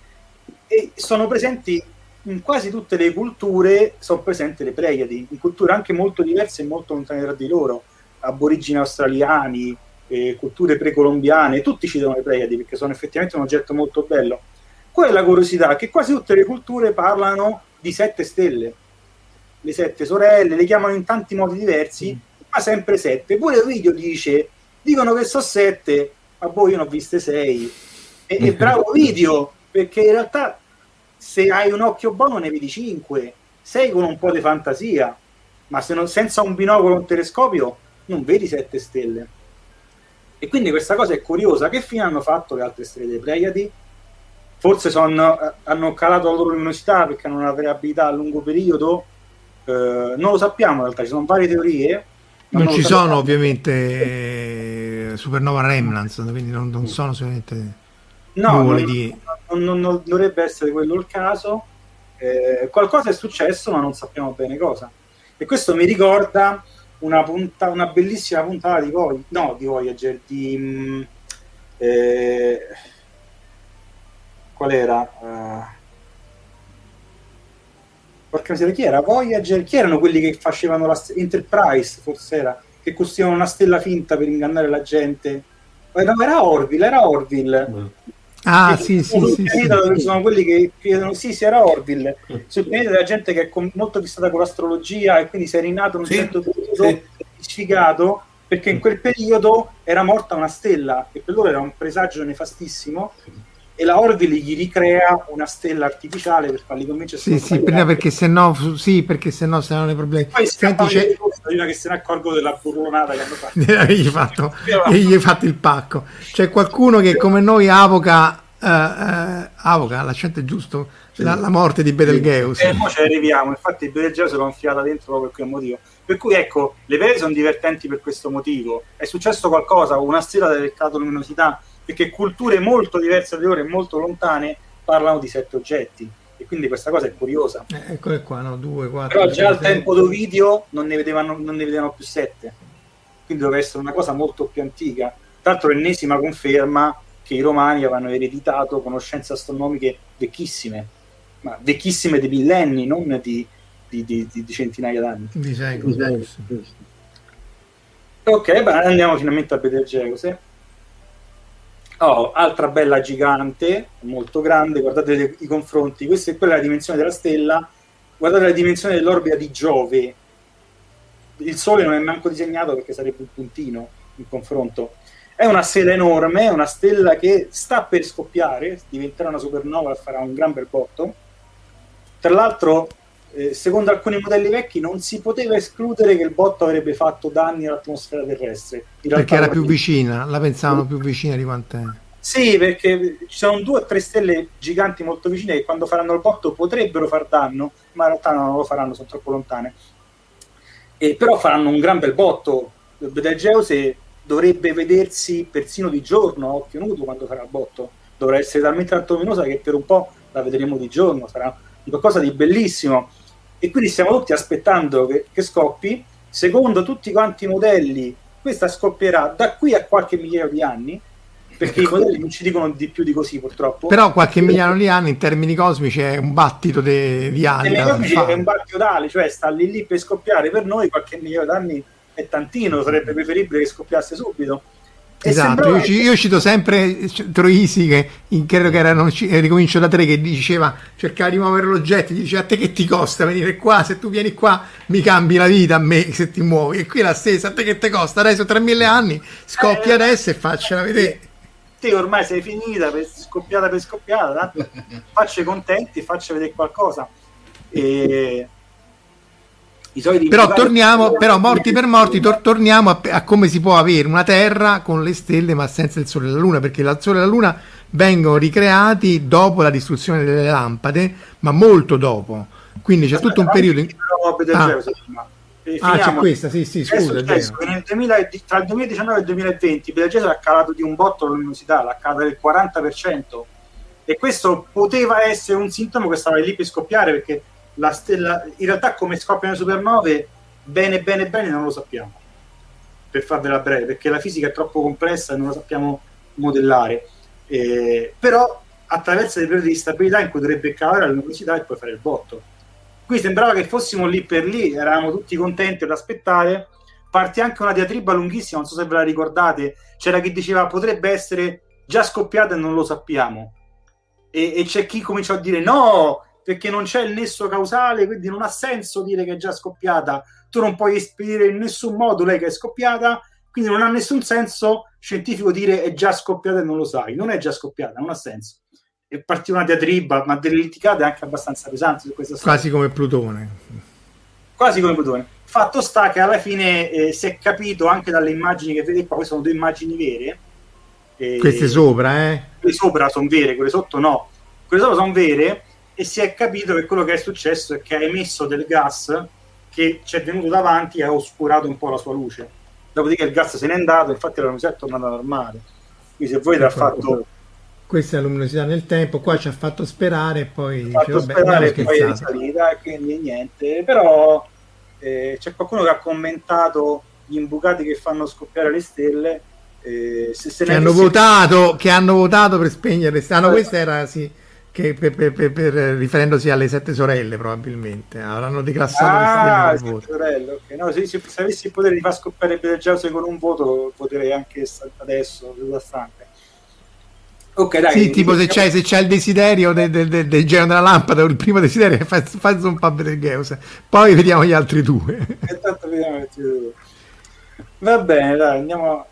e sono presenti in quasi tutte le culture sono presenti le Pleiadi, in culture anche molto diverse e molto lontane tra di loro, aborigini australiani, eh, culture precolombiane, tutti citano le Pleiadi perché sono effettivamente un oggetto molto bello. Qual è la curiosità? Che quasi tutte le culture parlano di sette stelle, le sette sorelle, le chiamano in tanti modi diversi, mm. ma sempre sette. Pure Ovidio dice, dicono che sono sette, ma poi io ne ho viste sei. E, e bravo Ovidio, perché in realtà se hai un occhio buono ne vedi cinque, sei con un po' di fantasia, ma se non, senza un binocolo o un telescopio non vedi sette stelle. E quindi questa cosa è curiosa. Che fine hanno fatto le altre stelle dei Pleiadi? forse sono, eh, hanno calato la loro luminosità perché hanno una variabilità a lungo periodo, eh, non lo sappiamo in realtà, ci sono varie teorie. Non, non ci sono ovviamente eh, supernova remnants, quindi non, non sono solamente no, non, di... non, non, dovrebbe essere quello il caso. Eh, qualcosa è successo, ma non sappiamo bene cosa. E questo mi ricorda una, punta, una bellissima puntata di Voyager, no, di Voyager, di... Mh, mm, eh, qual era? Uh... Porca miseria, chi era? Voyager? Chi erano quelli che facevano la st- Enterprise, forse era? Che costruivano una stella finta per ingannare la gente. No, era Orville, era Orville. Mm. Ah, che sì, sì, sì, sì. Sono quelli che chiedono, sì, sì, era Orville. Sul pianeta della gente che è molto fissata con l'astrologia e quindi si è rinato in un sì, certo periodo sì. sfigato perché in quel periodo era morta una stella e per loro era un presagio nefastissimo e la Orville gli ricrea una stella artificiale per farli convincere sì, sì, prima perché se no sì, perché se no saranno i problemi. Poi Senti, c'è... prima che se ne accorgo della burlonata che hanno fatto. Gli, fatto, gli hai fatto il pacco. C'è qualcuno che come noi avoca uh, uh, avoca, l'accento è giusto sì. la, la, morte di Betelgeuse. E poi ci arriviamo infatti Betelgeuse l'ho infiata dentro proprio per quel motivo. Per cui ecco le vere sono divertenti per questo motivo. È successo qualcosa una stella del cato luminosità perché culture molto diverse da loro e molto lontane parlano di sette oggetti e quindi questa cosa è curiosa. Eh, eccole qua, no? Due, quattro. Però già al tempo d'Ovidio non ne vedevano, non ne vedevano più sette, quindi doveva essere una cosa molto più antica. Tra l'altro, l'ennesima conferma che i romani avevano ereditato conoscenze astronomiche vecchissime, ma vecchissime di millenni, non di, di, di, di centinaia d'anni. Di secoli. Ok, beh, andiamo finalmente a Betelgeuse. Oh, altra bella gigante, molto grande, guardate le, i confronti, questa è quella la dimensione della stella, guardate la dimensione dell'orbita di Giove, il Sole non è manco disegnato perché sarebbe un puntino in confronto. È una stella enorme, è una stella che sta per scoppiare, diventerà una supernova, farà un gran bel botto. Tra l'altro, eh, secondo alcuni modelli vecchi, non si poteva escludere che il botto avrebbe fatto danni all'atmosfera terrestre. perché era più vicina, la pensavano più vicina di quant'è. Sì, perché ci sono due o tre stelle giganti molto vicine che quando faranno il botto potrebbero far danno, ma in realtà non lo faranno, sono troppo lontane. E, però faranno un gran bel botto. Betelgeuse dovrebbe vedersi persino di giorno, a occhio nudo, quando farà il botto. Dovrà essere talmente tanto luminosa che per un po' la vedremo di giorno, sarà qualcosa di bellissimo. E quindi stiamo tutti aspettando che, che scoppi. Secondo tutti quanti i modelli, questa scoppierà da qui a qualche migliaio di anni perché i modelli non ci dicono di più di così purtroppo. Però qualche migliaio di anni in termini cosmici è un battito de, di ali cosmici è un battito d'ali cioè sta lì lì per scoppiare per noi qualche migliaio di anni è tantino sarebbe preferibile che scoppiasse subito Esatto, io, io, cito sempre Troisi che in, credo che era non, eh, ricomincio da tre che diceva cercare di muovere l'oggetto, dice a te che ti costa venire qua, se tu vieni qua mi cambi la vita a me se ti muovi e qui la stessa, a te che ti costa, adesso 3000 anni, scoppi eh, adesso e faccela vedere. Te ormai sei finita, per, scoppiata per scoppiata, faccia contenti, faccia vedere qualcosa. E però torniamo, però morti per morti, tor- torniamo a, a, come si può avere una Terra con le stelle ma senza il Sole e la Luna, perché il Sole e la Luna vengono ricreati dopo la distruzione delle lampade, ma molto dopo. Quindi c'è tutto un periodo in... Ah. Ah, c'è questa, sì, sì, scusa. Nel 2000, tra il 2019 e il 2020 Betelgeuse ha calato di un botto la luminosità, l'ha calata del 40%. E questo poteva essere un sintomo che stava lì per scoppiare perché la stella, in realtà come scoppiano le supernove, bene bene bene non lo sappiamo, per farvela breve, perché la fisica è troppo complessa e non la sappiamo modellare. Eh, però attraverso dei periodi di stabilità in cui dovrebbe calare la luminosità e poi fare il botto. Qui sembrava che fossimo lì per lì, eravamo tutti contenti ad aspettare. Parte anche una diatriba lunghissima, non so se ve la ricordate, c'era chi diceva potrebbe essere già scoppiata e non lo sappiamo. E, e c'è chi cominciò a dire no, perché non c'è il nesso causale, quindi non ha senso dire che è già scoppiata. Tu non puoi espedire in nessun modo lei che è scoppiata, quindi non ha nessun senso scientifico dire è già scoppiata e non lo sai. Non è già scoppiata, non ha senso. E partì una diatriba, ma delle litigate anche abbastanza pesanti su questa storia. Quasi come Plutone. Quasi come Plutone. Fatto sta che alla fine eh, si è capito anche dalle immagini che vedete qua, queste sono due immagini vere. Eh, queste sopra, eh? Quelle sopra sono vere, quelle sotto no. Quelle sopra sono vere e si è capito che quello che è successo è che ha emesso del gas che ci è venuto davanti e ha oscurato un po' la sua luce. Dopodiché il gas se n'è andato, infatti la luminosità è tornata normale. Quindi se voi ha fatto... Questa è la luminosità nel tempo, qua ci ha fatto sperare e poi... Ha fatto dice, sperare e poi è risalita e quindi niente. Però eh, c'è qualcuno che ha commentato gli imbucati che fanno scoppiare le stelle. Eh, se se che, hanno votato, che hanno votato per spegnere le stelle. Ah, no, questa era sì che per, per, per, per, riferendosi alle sette sorelle probabilmente. Avranno declassato ah, le stelle sorelle, okay. no, se, se, se, avessi il potere di far scoppiare Betelgeuse con un voto potrei anche adesso seduta stante ok dai sì, tipo se c'è, se c'è il desiderio del, del, del, del genio della lampada il primo desiderio fai, fai un po' Betelgeuse poi vediamo gli altri due. Esatto vediamo gli altri due. Va bene dai andiamo.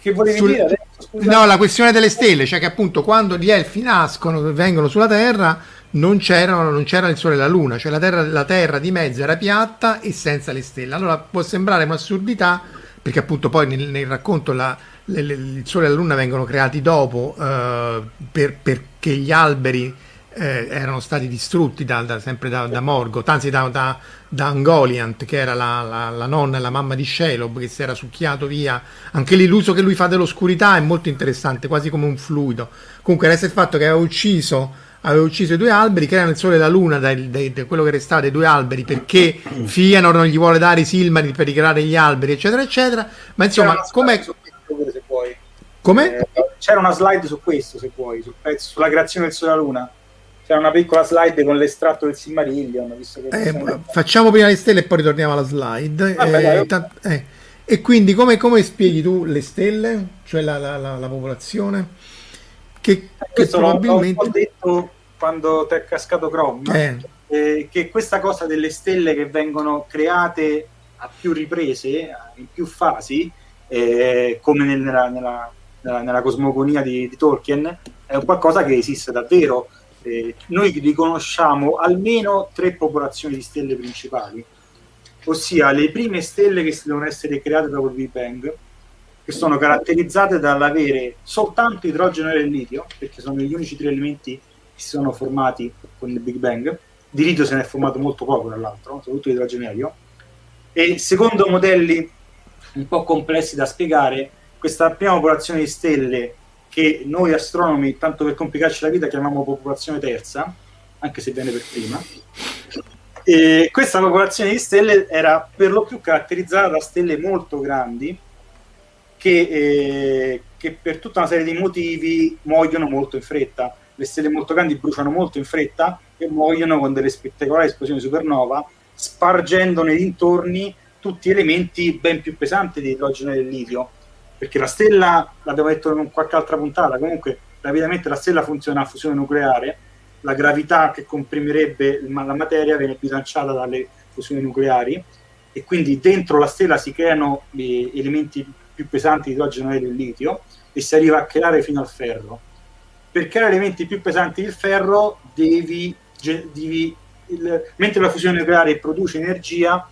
Che volevi Sul... dire adesso? No, la questione delle stelle, cioè che appunto quando gli elfi nascono, vengono sulla Terra, non, non c'era il Sole e la Luna, cioè la terra, la terra di mezzo era piatta e senza le stelle. Allora può sembrare un'assurdità, perché appunto poi nel, nel racconto la, le, le, il Sole e la Luna vengono creati dopo eh, per, perché gli alberi eh, erano stati distrutti da, da, sempre da, da Morgoth, anzi da, da, da Angoliant, che era la, la, la, nonna e la mamma di Shelob, che si era succhiato via. Anche lì l'uso che lui fa dell'oscurità è molto interessante, quasi come un fluido. Comunque resta il fatto che aveva ucciso aveva ucciso i due alberi, creano il sole e la luna da, quello che restava dei due alberi perché Fianor non gli vuole dare i Silmaril per ricreare gli alberi, eccetera, eccetera. Ma insomma, come Come? Eh, c'era una slide su questo, se vuoi, sul pezzo, sulla creazione del sole e la luna c'è una piccola slide con l'estratto del Silmarillion. Eh, facciamo prima le stelle e poi ritorniamo alla slide. Vabbè, eh, t- eh. E quindi come, come, spieghi tu le stelle, cioè la, la, la, la popolazione? Che, eh, che probabilmente... L'ho detto quando ti è cascato Chrome, eh. che questa cosa delle stelle che vengono create a più riprese, in più fasi, come nella, nella, nella, nella cosmogonia di, di Tolkien, è un qualcosa che esiste davvero eh, noi riconosciamo almeno tre popolazioni di stelle principali, ossia le prime stelle che devono essere create dopo il Big Bang, che sono caratterizzate dall'avere soltanto idrogeno e litio, perché sono gli unici tre elementi che si sono formati con il Big Bang, di litio se ne è formato molto poco, tra l'altro, soprattutto di idrogenio. E secondo modelli un po' complessi da spiegare, questa prima popolazione di stelle che noi astronomi, tanto per complicarci la vita, chiamiamo popolazione terza, anche se viene per prima, e questa popolazione di stelle era per lo più caratterizzata da stelle molto grandi che, eh, che per tutta una serie di motivi muoiono molto in fretta. Le stelle molto grandi bruciano molto in fretta e muoiono con delle spettacolari esplosioni supernova, spargendo nei dintorni tutti elementi ben più pesanti di idrogeno e del litio. Perché la stella, l'abbiamo detto in qualche altra puntata, comunque rapidamente la stella funziona a fusione nucleare, la gravità che comprimerebbe la materia viene bilanciata dalle fusioni nucleari e quindi dentro la stella si creano eh, elementi più pesanti di idrogeno e del litio e si arriva a creare fino al ferro. Per creare elementi più pesanti del ferro devi, devi il, mentre la fusione nucleare produce energia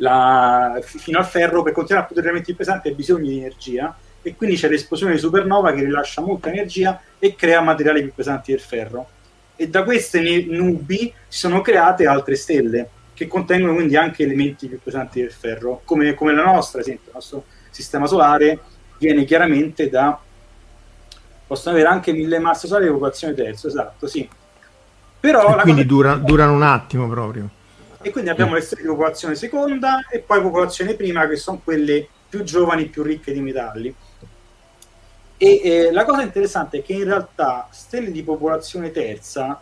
la, fino al ferro per continuare a elementi più pesanti hai bisogno di energia e quindi c'è l'esplosione di supernova che rilascia molta energia e crea materiali più pesanti del ferro e da queste nubi si sono create altre stelle che contengono quindi anche elementi più pesanti del ferro come, come la nostra, esempio il nostro sistema solare viene chiaramente da possono avere anche mille masse solari di popolazione terzo, esatto, sì. Però quindi dura, durano un attimo proprio. E quindi abbiamo le stelle di popolazione seconda e poi popolazione prima, che sono quelle più giovani, più ricche di metalli. E eh, la cosa interessante è che in realtà stelle di popolazione terza,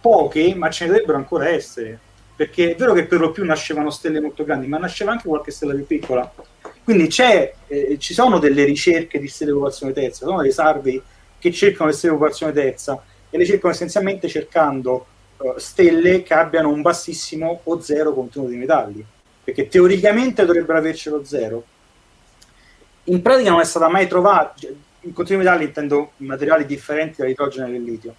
poche, ma ce ne dovrebbero ancora essere. Perché è vero che per lo più nascevano stelle molto grandi, ma nasceva anche qualche stella più piccola. Quindi eh, ci sono delle ricerche di stelle di popolazione terza, sono dei survey che cercano le stelle di popolazione terza e le cercano essenzialmente cercando stelle che abbiano un bassissimo o zero contenuto di metalli, perché teoricamente dovrebbero avercelo zero. In pratica non è stata mai trovata, cioè, in contenuto di metalli intendo materiali differenti dall'idrogeno e dal litio.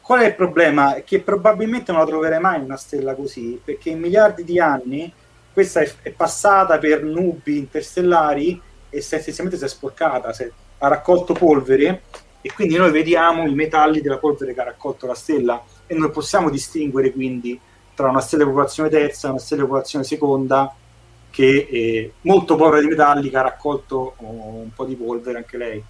Qual è il problema? Che probabilmente non la troverai mai una stella così, perché in miliardi di anni questa è, è passata per nubi interstellari e essenzialmente si è sporcata, si è, ha raccolto polvere e quindi noi vediamo i metalli della polvere che ha raccolto la stella e noi possiamo distinguere quindi tra una stella di popolazione terza e una stella di popolazione seconda che è molto povera di metalli che ha raccolto oh, un po' di polvere anche lei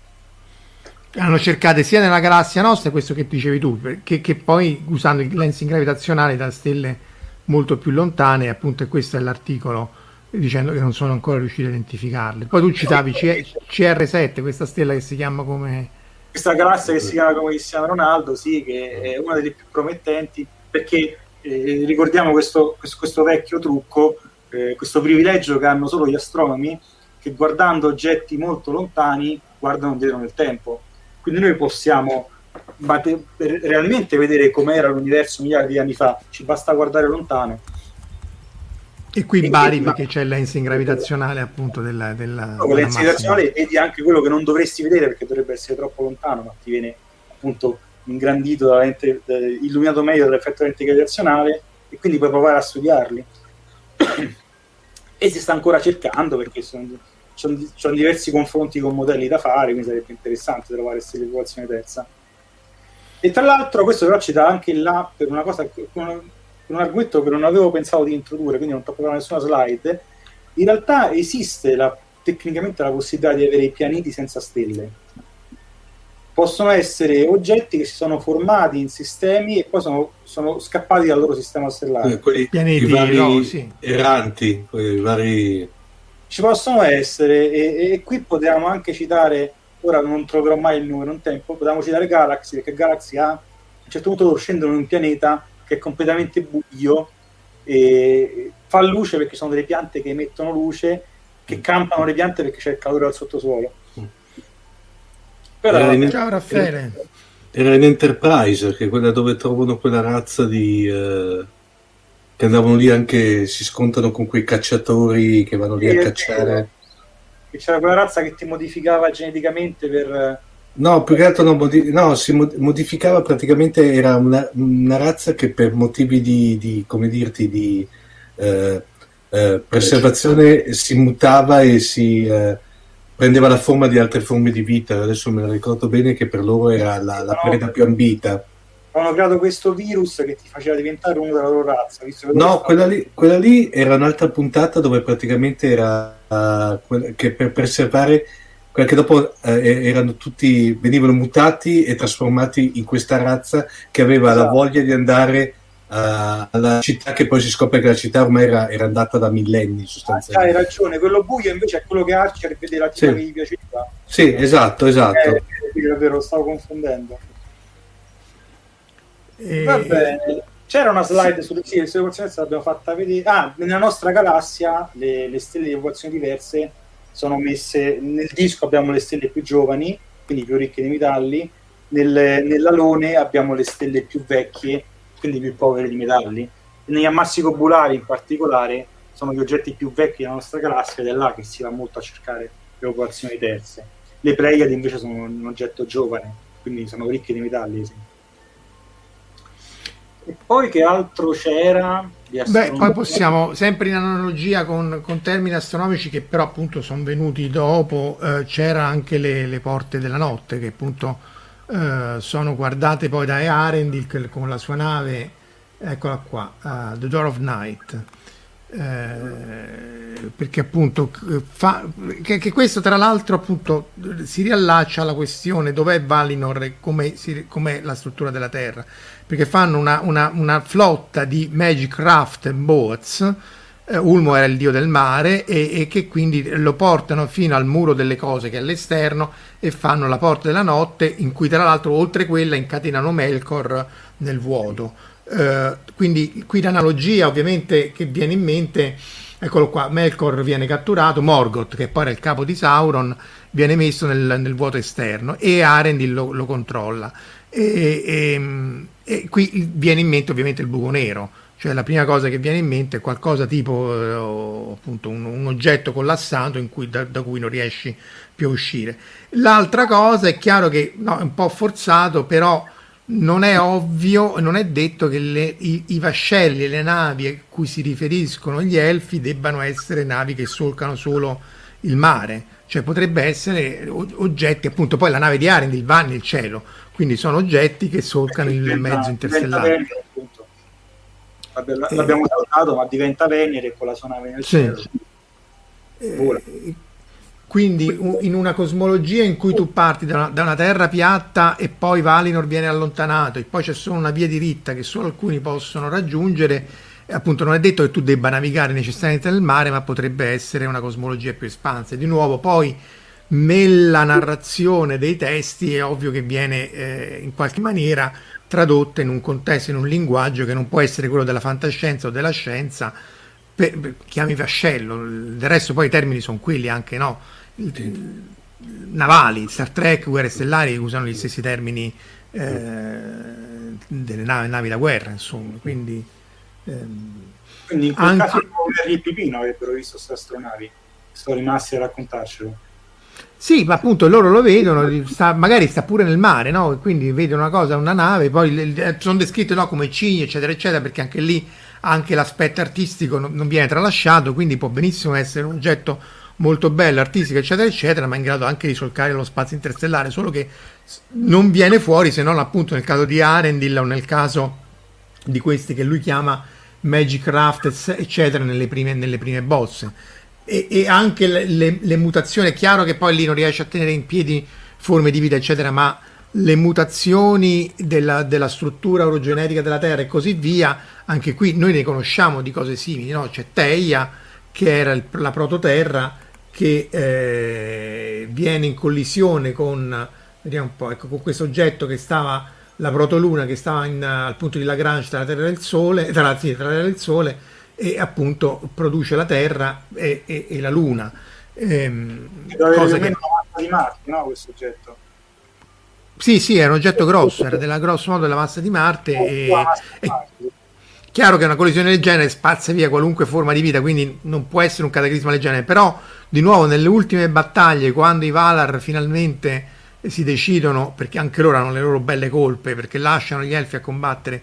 hanno cercato sia nella galassia nostra questo che dicevi tu che, che poi usando il lensing gravitazionale da stelle molto più lontane, appunto, questo è l'articolo dicendo che non sono ancora riusciti a identificarle. Poi tu citavi CR7, questa stella che si chiama come... Questa galassia che si chiama come Cristiano Ronaldo, sì, che è una delle più promettenti, perché eh, ricordiamo questo, questo, questo, vecchio trucco, eh, questo privilegio che hanno solo gli astronomi, che guardando oggetti molto lontani guardano indietro nel tempo. Quindi noi possiamo realmente vedere com'era l'universo miliardi di anni fa ci basta guardare lontano e qui Bari perché c'è il lensing gravitazionale appunto della, della, no, lensing gravitazionale vedi anche quello che non dovresti vedere perché dovrebbe essere troppo lontano ma ti viene appunto ingrandito da lente, da, illuminato meglio dall'effetto lente gravitazionale e quindi puoi provare a studiarli. E si sta ancora cercando perché sono, sono, sono diversi confronti con modelli da fare quindi sarebbe interessante trovare questa equazione terza. E tra l'altro questo però ci dà anche là per una cosa, un, un argomento che non avevo pensato di introdurre, quindi non tocco nessuna slide. In realtà esiste la, tecnicamente la possibilità di avere i pianeti senza stelle. Possono essere oggetti che si sono formati in sistemi e poi sono, sono scappati dal loro sistema stellare. Eh, quelli, pianeti vari no, sì. erranti, quei vari... Ci possono essere e, e qui potremmo anche citare ora non troverò mai il numero in tempo, potevamo citare Galaxy, perché Galaxy ha, a un certo punto scendono in un pianeta che è completamente buio e fa luce perché sono delle piante che emettono luce, che campano le piante perché c'è il calore al sottosuolo. Però, in, Ciao Raffaele. Era in Enterprise, che è quella dove trovano quella razza di... Eh, che andavano lì anche, si scontrano con quei cacciatori che vanno lì a cacciare che c'era quella razza che ti modificava geneticamente per... No, più che altro no, modi- no, si modificava praticamente, era una, una, razza che per motivi di, di come dirti, di eh, eh, preservazione si mutava e si eh, prendeva la forma di altre forme di vita. Adesso me la ricordo bene che per loro era la, la preda più ambita. avevano creato questo virus che ti faceva diventare uno della loro razza. no, quella lì, quella lì, era un'altra puntata dove praticamente era uh, che per preservare perché dopo eh, erano tutti venivano mutati e trasformati in questa razza che aveva esatto. la voglia di andare uh, alla città che poi si scopre che la città ormai era, era andata da millenni sostanzialmente. Ah, hai ragione, quello buio invece è quello che Archer vede la città sì. che gli piaceva. Sì, esatto, esatto. Eh, davvero, stavo confondendo. E... Va bene. C'era una slide sulle sì, le equazioni l'abbiamo fatta vedere. Ah, nella nostra galassia le, le stelle di equazioni diverse sono messe nel disco abbiamo le stelle più giovani, quindi più ricche di metalli, nel, nell'alone abbiamo le stelle più vecchie, quindi più povere di metalli. E negli ammassi cobulari in particolare sono gli oggetti più vecchi della nostra galassia ed è là che si va molto a cercare le popolazioni terze. Le Pleiadi invece sono un oggetto giovane, quindi sono ricche di metalli. Sì. E poi che altro c'era? Beh, poi possiamo, sempre in analogia con, con, termini astronomici che però appunto sono venuti dopo, eh, c'era anche le, le, porte della notte che appunto eh, sono guardate poi da Arendil con la sua nave, eccola qua, uh, The Door of Night. Eh, perché appunto fa, che, che, questo tra l'altro appunto si riallaccia alla questione dov'è Valinor e com'è, si, com'è la struttura della Terra. Perché fanno una, una, una flotta di Magic Raft e Boats eh, Ulmo era il dio del mare e, e, che quindi lo portano fino al muro delle cose che è all'esterno e fanno la porta della notte in cui tra l'altro oltre quella incatenano Melkor nel vuoto Uh, quindi qui l'analogia ovviamente che viene in mente, eccolo qua, Melkor viene catturato, Morgoth che poi era il capo di Sauron viene messo nel, nel vuoto esterno e Arendil lo, lo controlla. E, e, e, qui viene in mente ovviamente il buco nero, cioè la prima cosa che viene in mente è qualcosa tipo eh, appunto un, un, oggetto collassato cui, da, da, cui non riesci più a uscire. L'altra cosa è chiaro che no, è un po' forzato, però non è ovvio, non è detto che le, i, i, vascelli e le navi a cui si riferiscono gli elfi debbano essere navi che solcano solo il mare, cioè potrebbe essere oggetti, appunto poi la nave di Arendil va nel cielo, quindi sono oggetti che solcano il diventa, mezzo interstellare. L'abbiamo saltato, ma diventa Venere con la sua nave nel sì. cielo. Eh, quindi in una cosmologia in cui tu parti da una, da una, terra piatta e poi Valinor viene allontanato e poi c'è solo una via diritta che solo alcuni possono raggiungere, appunto non è detto che tu debba navigare necessariamente nel mare, ma potrebbe essere una cosmologia più espansa. Di nuovo, poi nella narrazione dei testi è ovvio che viene eh, in qualche maniera tradotta in un contesto, in un linguaggio che non può essere quello della fantascienza o della scienza, per, per, chiami vascello, del resto poi i termini sono quelli anche, no? Navali, Star Trek, Guerre Stellari usano gli stessi termini eh, delle navi, navi, da guerra, insomma, quindi... Ehm, quindi in quel anche... caso il Pipino avrebbero visto queste astronavi, sono rimasti a raccontarcelo. Sì, ma appunto loro lo vedono, sta, magari sta pure nel mare, no? Quindi vedono una cosa, una nave, poi sono descritte no, come cigni, eccetera, eccetera, perché anche lì anche l'aspetto artistico non, non viene tralasciato, quindi può benissimo essere un oggetto molto bella, artistica, eccetera, eccetera, ma in grado anche di solcare lo spazio interstellare, solo che non viene fuori se non appunto nel caso di Arendil o nel caso di questi che lui chiama Magic Raft, eccetera, nelle prime, nelle prime boss. E, e anche le, le, le, mutazioni, è chiaro che poi lì non riesce a tenere in piedi forme di vita, eccetera, ma le mutazioni della, della struttura orogenetica della Terra e così via, anche qui noi ne conosciamo di cose simili, no? C'è Teia, che era il, la prototerra, che eh, viene in collisione con, vediamo un po', ecco, con questo oggetto che stava, la protoluna che stava in, al punto di Lagrange tra la Terra e il Sole, tra, sì, tra la Terra e il Sole, e appunto produce la Terra e, e, e la Luna. Ehm, cosa che... massa di Marte, no, questo oggetto? Sì, sì, era un oggetto grosso, era della grosso modo della massa di Marte. Oh, e, e, chiaro che una collisione del genere spazza via qualunque forma di vita, quindi non può essere un cataclisma del genere, però di nuovo nelle ultime battaglie, quando i Valar finalmente si decidono, perché anche loro hanno le loro belle colpe, perché lasciano gli elfi a combattere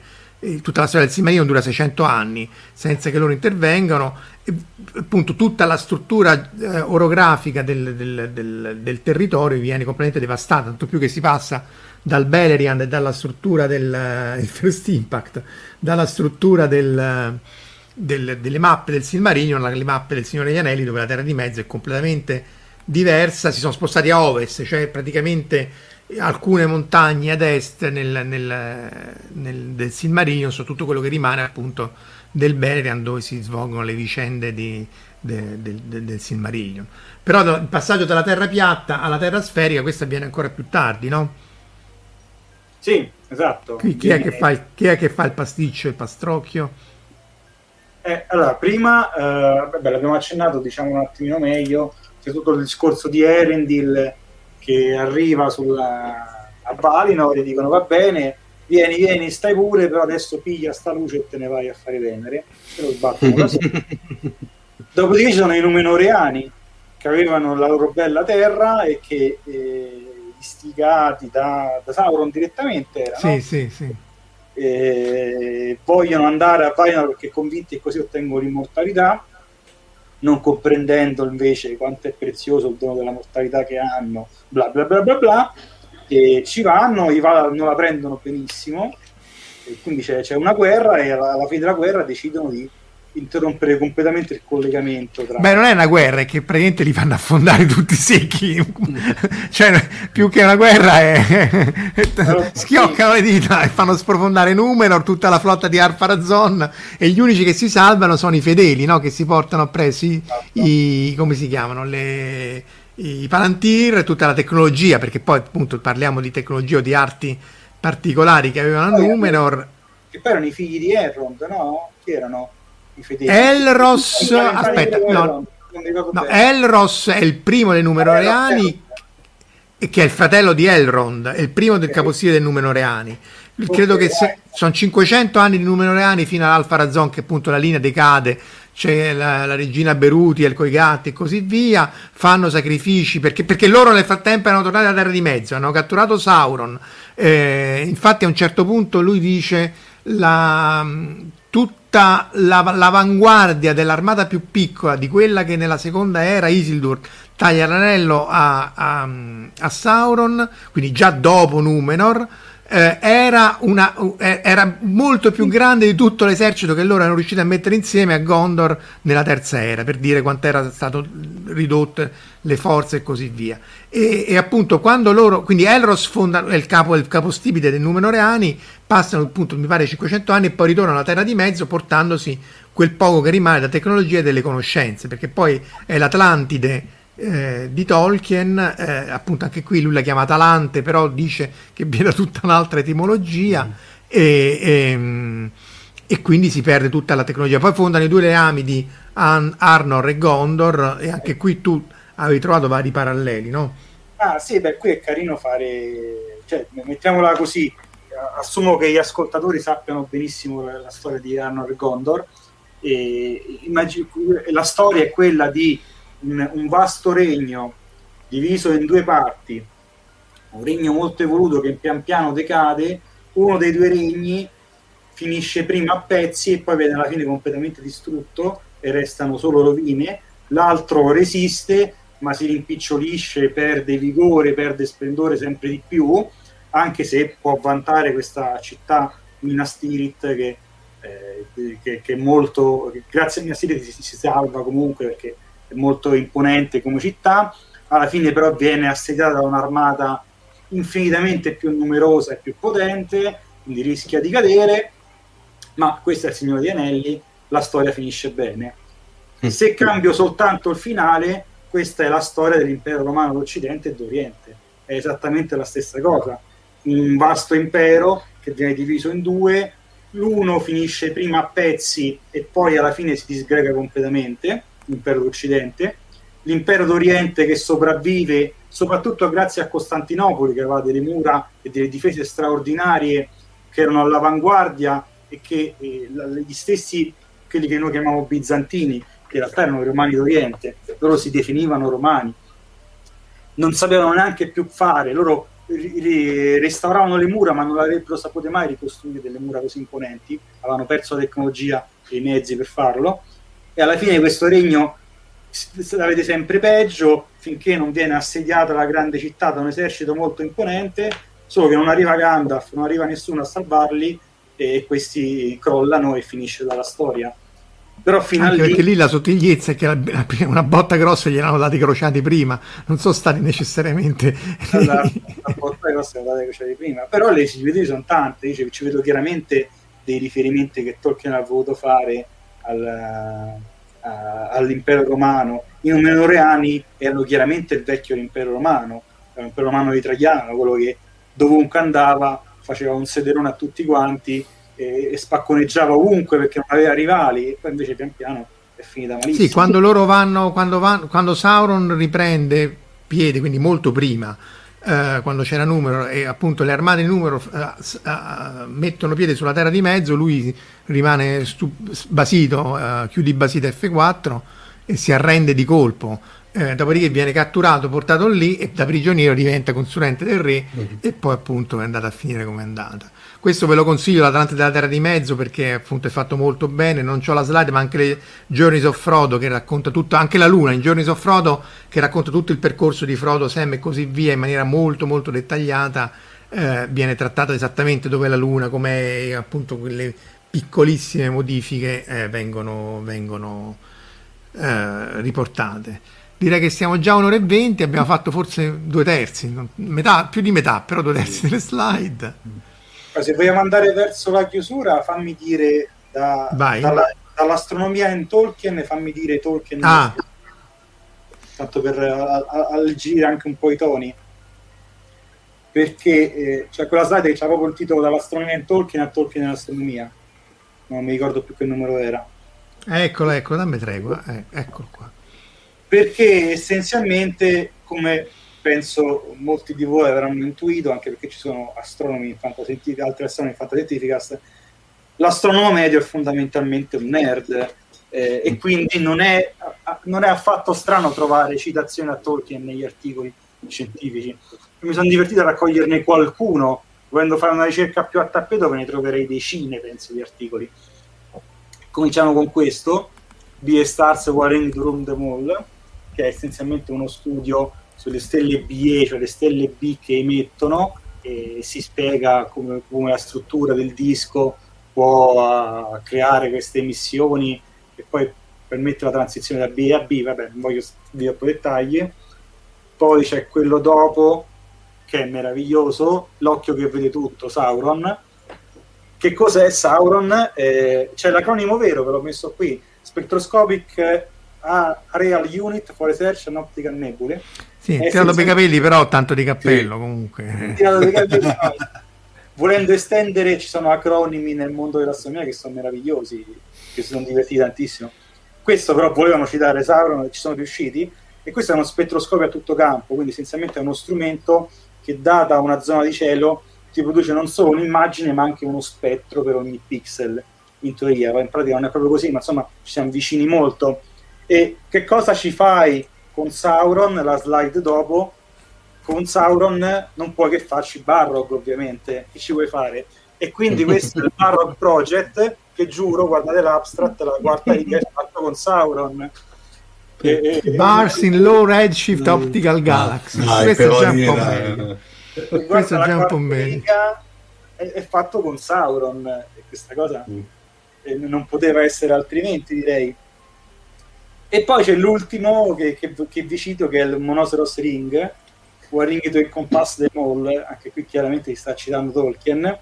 tutta la storia del Silmarillion dura 600 anni senza che loro intervengano e, appunto tutta la struttura eh, orografica del, del, del, del, territorio viene completamente devastata tanto più che si passa dal Beleriand e dalla struttura del eh, First Impact dalla struttura del, delle mappe del Silmarillion alle mappe del Signore degli Anelli dove la Terra di Mezzo è completamente diversa si sono spostati a ovest cioè praticamente alcune montagne ad est nel, nel, nel, del Silmarillion sono tutto quello che rimane appunto del Beleriand dove si svolgono le vicende di, de, de, de, del Silmarillion però il passaggio dalla terra piatta alla terra sferica questo avviene ancora più tardi no? sì esatto Qui, chi, è che fa il, chi è che fa il pasticcio il pastrocchio? Eh, allora prima eh, vabbè, l'abbiamo accennato diciamo un attimino meglio c'è tutto il discorso di Erendil che arriva sulla, a Valinor e dicono va bene, vieni, vieni, stai pure, però adesso piglia sta luce e te ne vai a fare Venere. E lo sbattono da Dopodiché ci sono i Numenoreani che avevano la loro bella terra e che eh, istigati da, da, Sauron direttamente erano, sì, sì, sì. Eh, vogliono andare a Valinor perché convinti che così ottengono l'immortalità non comprendendo invece quanto è prezioso il dono della mortalità che hanno, bla bla bla bla bla, e ci vanno, non la prendono benissimo, e quindi c'è, c'è una guerra e alla fine della guerra decidono di interrompere completamente il collegamento tra... Beh, non è una guerra, è che praticamente li fanno affondare tutti secchi. cioè, più che una guerra è... schioccano le dita e fanno sprofondare Numenor, tutta la flotta di Arparazon e gli unici che si salvano sono i fedeli, no? Che si portano appresso i... i come si chiamano? Le, I Palantir, tutta la tecnologia, perché poi appunto parliamo di tecnologia o di arti particolari che avevano a Numenor. Che poi erano i figli di Elrond, no? Che erano i fedeli. Elros, aspetta, no, no, Elros è il primo dei Numenoreani, eh, che è il fratello di Elrond, è il primo del capostile dei Numenoreani. Credo che se, sono 500 anni di Numenoreani fino all'Alfarazon, che appunto la linea decade c'è la, la, regina Beruti, il coi gatti e così via, fanno sacrifici perché, perché, loro nel frattempo erano tornati alla Terra di Mezzo, hanno catturato Sauron. Eh, infatti a un certo punto lui dice la, tutta la, l'avanguardia dell'armata più piccola di quella che nella seconda era Isildur taglia l'anello a, a, a Sauron, quindi già dopo Numenor, eh, era, una, eh, era, molto più grande di tutto l'esercito che loro erano riusciti a mettere insieme a Gondor nella terza era, per dire quanto era stato ridotte le forze e così via. E, e appunto quando loro, quindi Elros fonda, è il, capo, il capostipite dei Numenoreani, passano appunto mi pare 500 anni e poi ritornano alla Terra di Mezzo portandosi quel poco che rimane da tecnologia e delle conoscenze, perché poi è l'Atlantide eh, di Tolkien, eh, appunto anche qui lui la chiama Atalante, però dice che viene da tutta un'altra etimologia mm. e, e, ehm, e, quindi si perde tutta la tecnologia. Poi fondano i due leami di An- Arnor e Gondor e anche qui tu avevi trovato vari paralleli, no? Ah sì, beh, qui è carino fare, cioè, mettiamola così, assumo che gli ascoltatori sappiano benissimo la, la storia di Arnor e Gondor, e immagino, la storia è quella di un, un vasto regno diviso in due parti, un regno molto evoluto che pian piano decade, uno dei due regni finisce prima a pezzi e poi viene alla fine completamente distrutto e restano solo rovine, l'altro resiste ma si rimpicciolisce, perde vigore, perde splendore sempre di più, anche se può vantare questa città Minas Tirith che, eh, che, che, è molto, grazie a Minas Tirith si, si salva comunque perché molto imponente come città, alla fine però viene assediata da un'armata infinitamente più numerosa e più potente, quindi rischia di cadere, ma questo è il Signore degli Anelli, la storia finisce bene. Mm. Se cambio soltanto il finale, questa è la storia dell'impero romano d'Occidente e d'Oriente, è esattamente la stessa cosa, un vasto impero che viene diviso in due, l'uno finisce prima a pezzi e poi alla fine si disgrega completamente, l'impero d'Occidente, l'impero d'Oriente che sopravvive soprattutto grazie a Costantinopoli che aveva delle mura e delle difese straordinarie che erano all'avanguardia e che eh, gli stessi, quelli che noi chiamiamo bizantini, che in realtà erano i romani d'Oriente, loro si definivano romani, non sapevano neanche più fare, loro restauravano le mura, ma non avrebbero saputo mai ricostruire delle mura così imponenti, avevano perso la tecnologia e i mezzi per farlo, e alla fine questo regno l'avete sempre peggio finché non viene assediata la grande città da un esercito molto imponente, solo che non arriva Gandalf, non arriva nessuno a salvarli e questi crollano e finisce dalla storia. Però fino Anche a lì... perché lì la sottigliezza è che la- una botta grossa gliel'hanno dati crociati prima, non sono stati necessariamente... la, la porta grossa è andata che prima però le similitudini sono tante ci, ci vedo chiaramente dei riferimenti che Tolkien ha voluto fare al, a- all'impero romano. I Numenoreani erano chiaramente il vecchio impero romano l'impero romano di Traiano quello che dovunque andava faceva un sederone a tutti quanti e, e spacconeggiava ovunque perché non aveva rivali e poi invece pian piano è finita malissimo. Sì, quando loro vanno, quando, van- quando Sauron riprende piede, quindi molto prima, eh, quando c'era numero e appunto le armate di numero eh, eh, mettono piede sulla terra di mezzo, lui rimane stu- basito, eh, chiudi basito F4 e si arrende di colpo. Eh, dopodiché viene catturato, portato lì e da prigioniero diventa consulente del re e poi appunto è andata a finire come è andata. Questo ve lo consiglio, l'Atlante della Terra di Mezzo, perché appunto è fatto molto bene. Non ho la slide, ma anche le Journeys of Frodo che racconta tutto, anche la Luna in Journeys of Frodo che racconta tutto il percorso di Frodo, Sam e così via in maniera molto molto dettagliata. eh, viene trattata esattamente dove è la Luna, come appunto quelle piccolissime modifiche eh, vengono, vengono eh, riportate. Direi che siamo già a un'ora e venti, abbiamo fatto forse due terzi, metà, più di metà, però due terzi delle slide. Ma se vogliamo andare verso la chiusura, fammi dire da- dalla- dall'astronomia in Tolkien, fammi dire Tolkien, Ah. tanto per alleggerire anche un po' i toni. Perché eh, c'è quella slide che c'ha proprio il titolo dall'astronomia in Tolkien a Tolkien nell'astronomia. Non mi ricordo più che numero era. Eccolo, eccolo, dammi tregua, eh, eccolo qua. Perché essenzialmente, come penso molti di voi avranno intuito, anche perché ci sono astronomi in fantascientifica, altri astronomi in fantascientificast, l'astronomo medio è fondamentalmente un nerd eh, e quindi non è, non è affatto strano trovare citazioni a Tolkien negli articoli scientifici. Mi sono divertito a raccoglierne qualcuno, volendo fare una ricerca più a tappeto ve ne troverei decine, penso, di articoli. Cominciamo con questo, B Stars Warring to Room the Mall, che è essenzialmente uno studio sulle stelle BE, cioè le stelle B che emettono, e si spiega come, come la struttura del disco può uh, creare queste emissioni e poi permette la transizione da B a B, vabbè, non voglio dire troppi dettagli. Poi c'è quello dopo, che è meraviglioso, l'occhio che vede tutto, Sauron. Che cos'è Sauron? Eh, c'è l'acronimo vero, ve l'ho messo qui, Spectroscopic Aerial Unit for Research and Optical Nebulae. Sì, Eh, tirato sì, per i sì. capelli, però tanto di cappello comunque. Tirato dai capelli, no. Volendo estendere, ci sono acronimi nel mondo dell'astronomia che sono meravigliosi, che si sono divertiti tantissimo. Questo però volevano citare Sauron, ci sono riusciti, e questo è uno spettroscopio a tutto campo, quindi essenzialmente è uno strumento che data una zona di cielo ti produce non solo un'immagine ma anche uno spettro per ogni pixel in teoria, in pratica non è proprio così, ma insomma ci siamo vicini molto. E che cosa ci fai con Sauron, la slide dopo? Con Sauron non puoi che farci Barrog ovviamente, che ci vuoi fare? E quindi questo è il Barrog Project che giuro, guardate l'abstract, la quarta riga è fatto con Sauron. E- e- Bars in Low Redshift Optical Galaxy. Dai, Questo è già un po' meglio. Questo è già un po' meglio. è, è fatto con Sauron e questa cosa Mm. non poteva essere altrimenti direi e poi c'è l'ultimo che, che- che vi cito che è il Monoceros Ring Warring to Encompass the Mall anche qui chiaramente si sta citando Tolkien.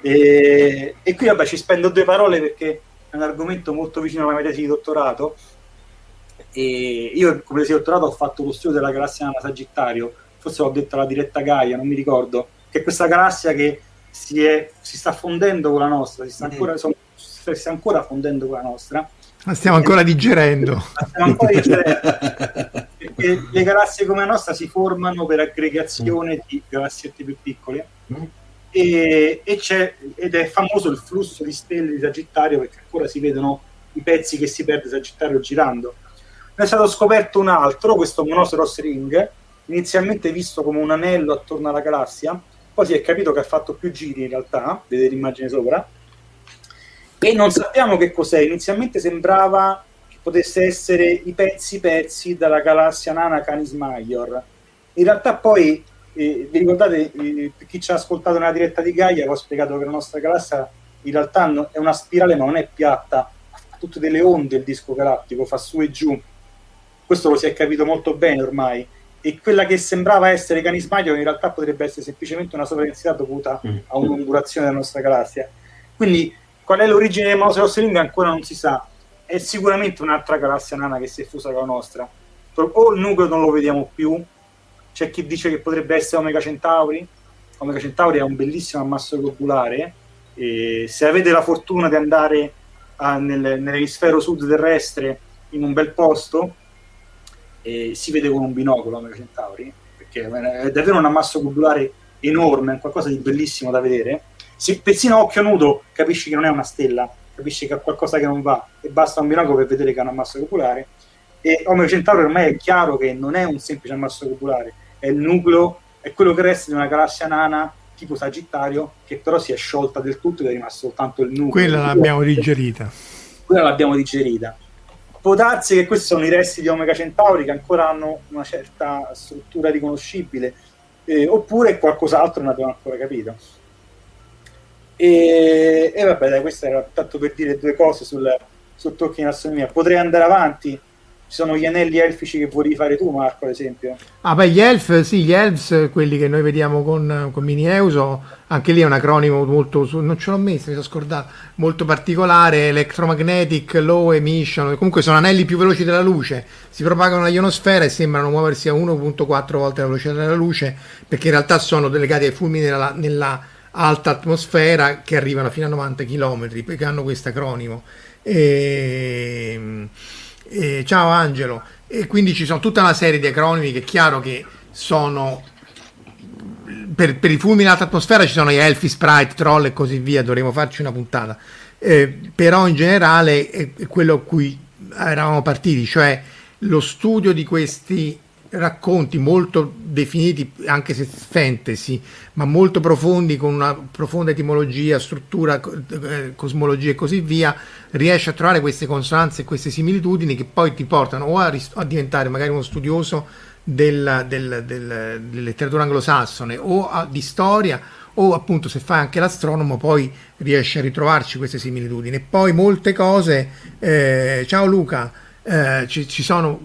E, e qui vabbè ci spendo due parole perché è un argomento molto vicino alla mia tesi di dottorato. E io come tesi di dottorato ho fatto lo studio della galassia nana Sagittario. Forse l'ho detto alla diretta Gaia, non mi ricordo, che è questa galassia che si, è, si sta fondendo con la nostra, si sta ancora, insomma, si sta ancora fondendo con la nostra. La stiamo ancora digerendo. La stiamo ancora digerendo, perché le galassie come la nostra si formano per aggregazione di galassiette più piccole e, e c'è, ed è famoso il flusso di stelle di Sagittario perché ancora si vedono i pezzi che si perde Sagittario girando. Ne è stato scoperto un altro, questo Monoceros Ring, inizialmente visto come un anello attorno alla galassia, poi si è capito che ha fatto più giri in realtà, vedete l'immagine sopra, e non sappiamo che cos'è. Inizialmente sembrava che potesse essere i pezzi pezzi dalla galassia nana Canis Major. In realtà poi, eh, vi ricordate, eh, chi ci ha ascoltato nella diretta di Gaia, ho spiegato che la nostra galassia in realtà è una spirale ma non è piatta, ha tutte delle onde il disco galattico, fa su e giù. Questo lo si è capito molto bene ormai. E quella che sembrava essere Canis Major in realtà potrebbe essere semplicemente una sovraintensità dovuta mm. a un'ondulazione della nostra galassia. Quindi Qual è l'origine del mouse Rossellini ancora non si sa. È sicuramente un'altra galassia nana che si è fusa con la nostra. O il nucleo non lo vediamo più. C'è chi dice che potrebbe essere Omega Centauri. Omega Centauri è un bellissimo ammasso globulare. E se avete la fortuna di andare a, nel, nell'emisfero sud terrestre in un bel posto, eh, si vede con un binocolo Omega Centauri, perché è davvero un ammasso globulare enorme, è qualcosa di bellissimo da vedere se persino a occhio nudo capisci che non è una stella, capisci che è qualcosa che non va e basta un binocolo per vedere che è un ammasso popolare. E Omega Centauri ormai è chiaro che non è un semplice ammasso popolare, è il nucleo, è quello che resta di una galassia nana tipo Sagittario, che però si è sciolta del tutto ed è rimasto soltanto il nucleo. Quella l'abbiamo digerita. Quella l'abbiamo digerita. Può darsi che questi sono i resti di Omega Centauri che ancora hanno una certa struttura riconoscibile, eh, oppure qualcos'altro non abbiamo ancora capito. E, e vabbè, dai, questo era tanto per dire due cose sul, sul Tolkien astronomia. Potrei andare avanti. Ci sono gli anelli elfici che volevi fare tu, Marco, ad esempio. Ah, beh, gli elf, sì, gli elves, quelli che noi vediamo con, con Mini Euso, anche lì è un acronimo molto, non ce l'ho messo, mi sono scordato, molto particolare, electromagnetic, low emission, comunque sono anelli più veloci della luce, si propagano la ionosfera e sembrano muoversi a 1.4 volte la velocità della luce, perché in realtà sono delegati ai fulmini nella, nella alta atmosfera che arrivano fino a 90 km perché hanno questo acronimo. E, e, ciao Angelo. E quindi ci sono tutta una serie di acronimi che è chiaro che sono per, per i fulmini in alta atmosfera ci sono gli elfi, sprite, troll e così via, dovremo farci una puntata. Eh, però in generale è quello a cui eravamo partiti, cioè lo studio di questi racconti molto definiti, anche se fantasy, ma molto profondi, con una profonda etimologia, struttura, eh, cosmologia e così via, riesce a trovare queste consonanze e queste similitudini che poi ti portano o a, a diventare magari uno studioso del, del, del, della letteratura anglosassone o a, di storia o appunto se fai anche l'astronomo poi riesci a ritrovarci queste similitudini. E poi molte cose eh, ciao Luca eh, ci, ci, sono,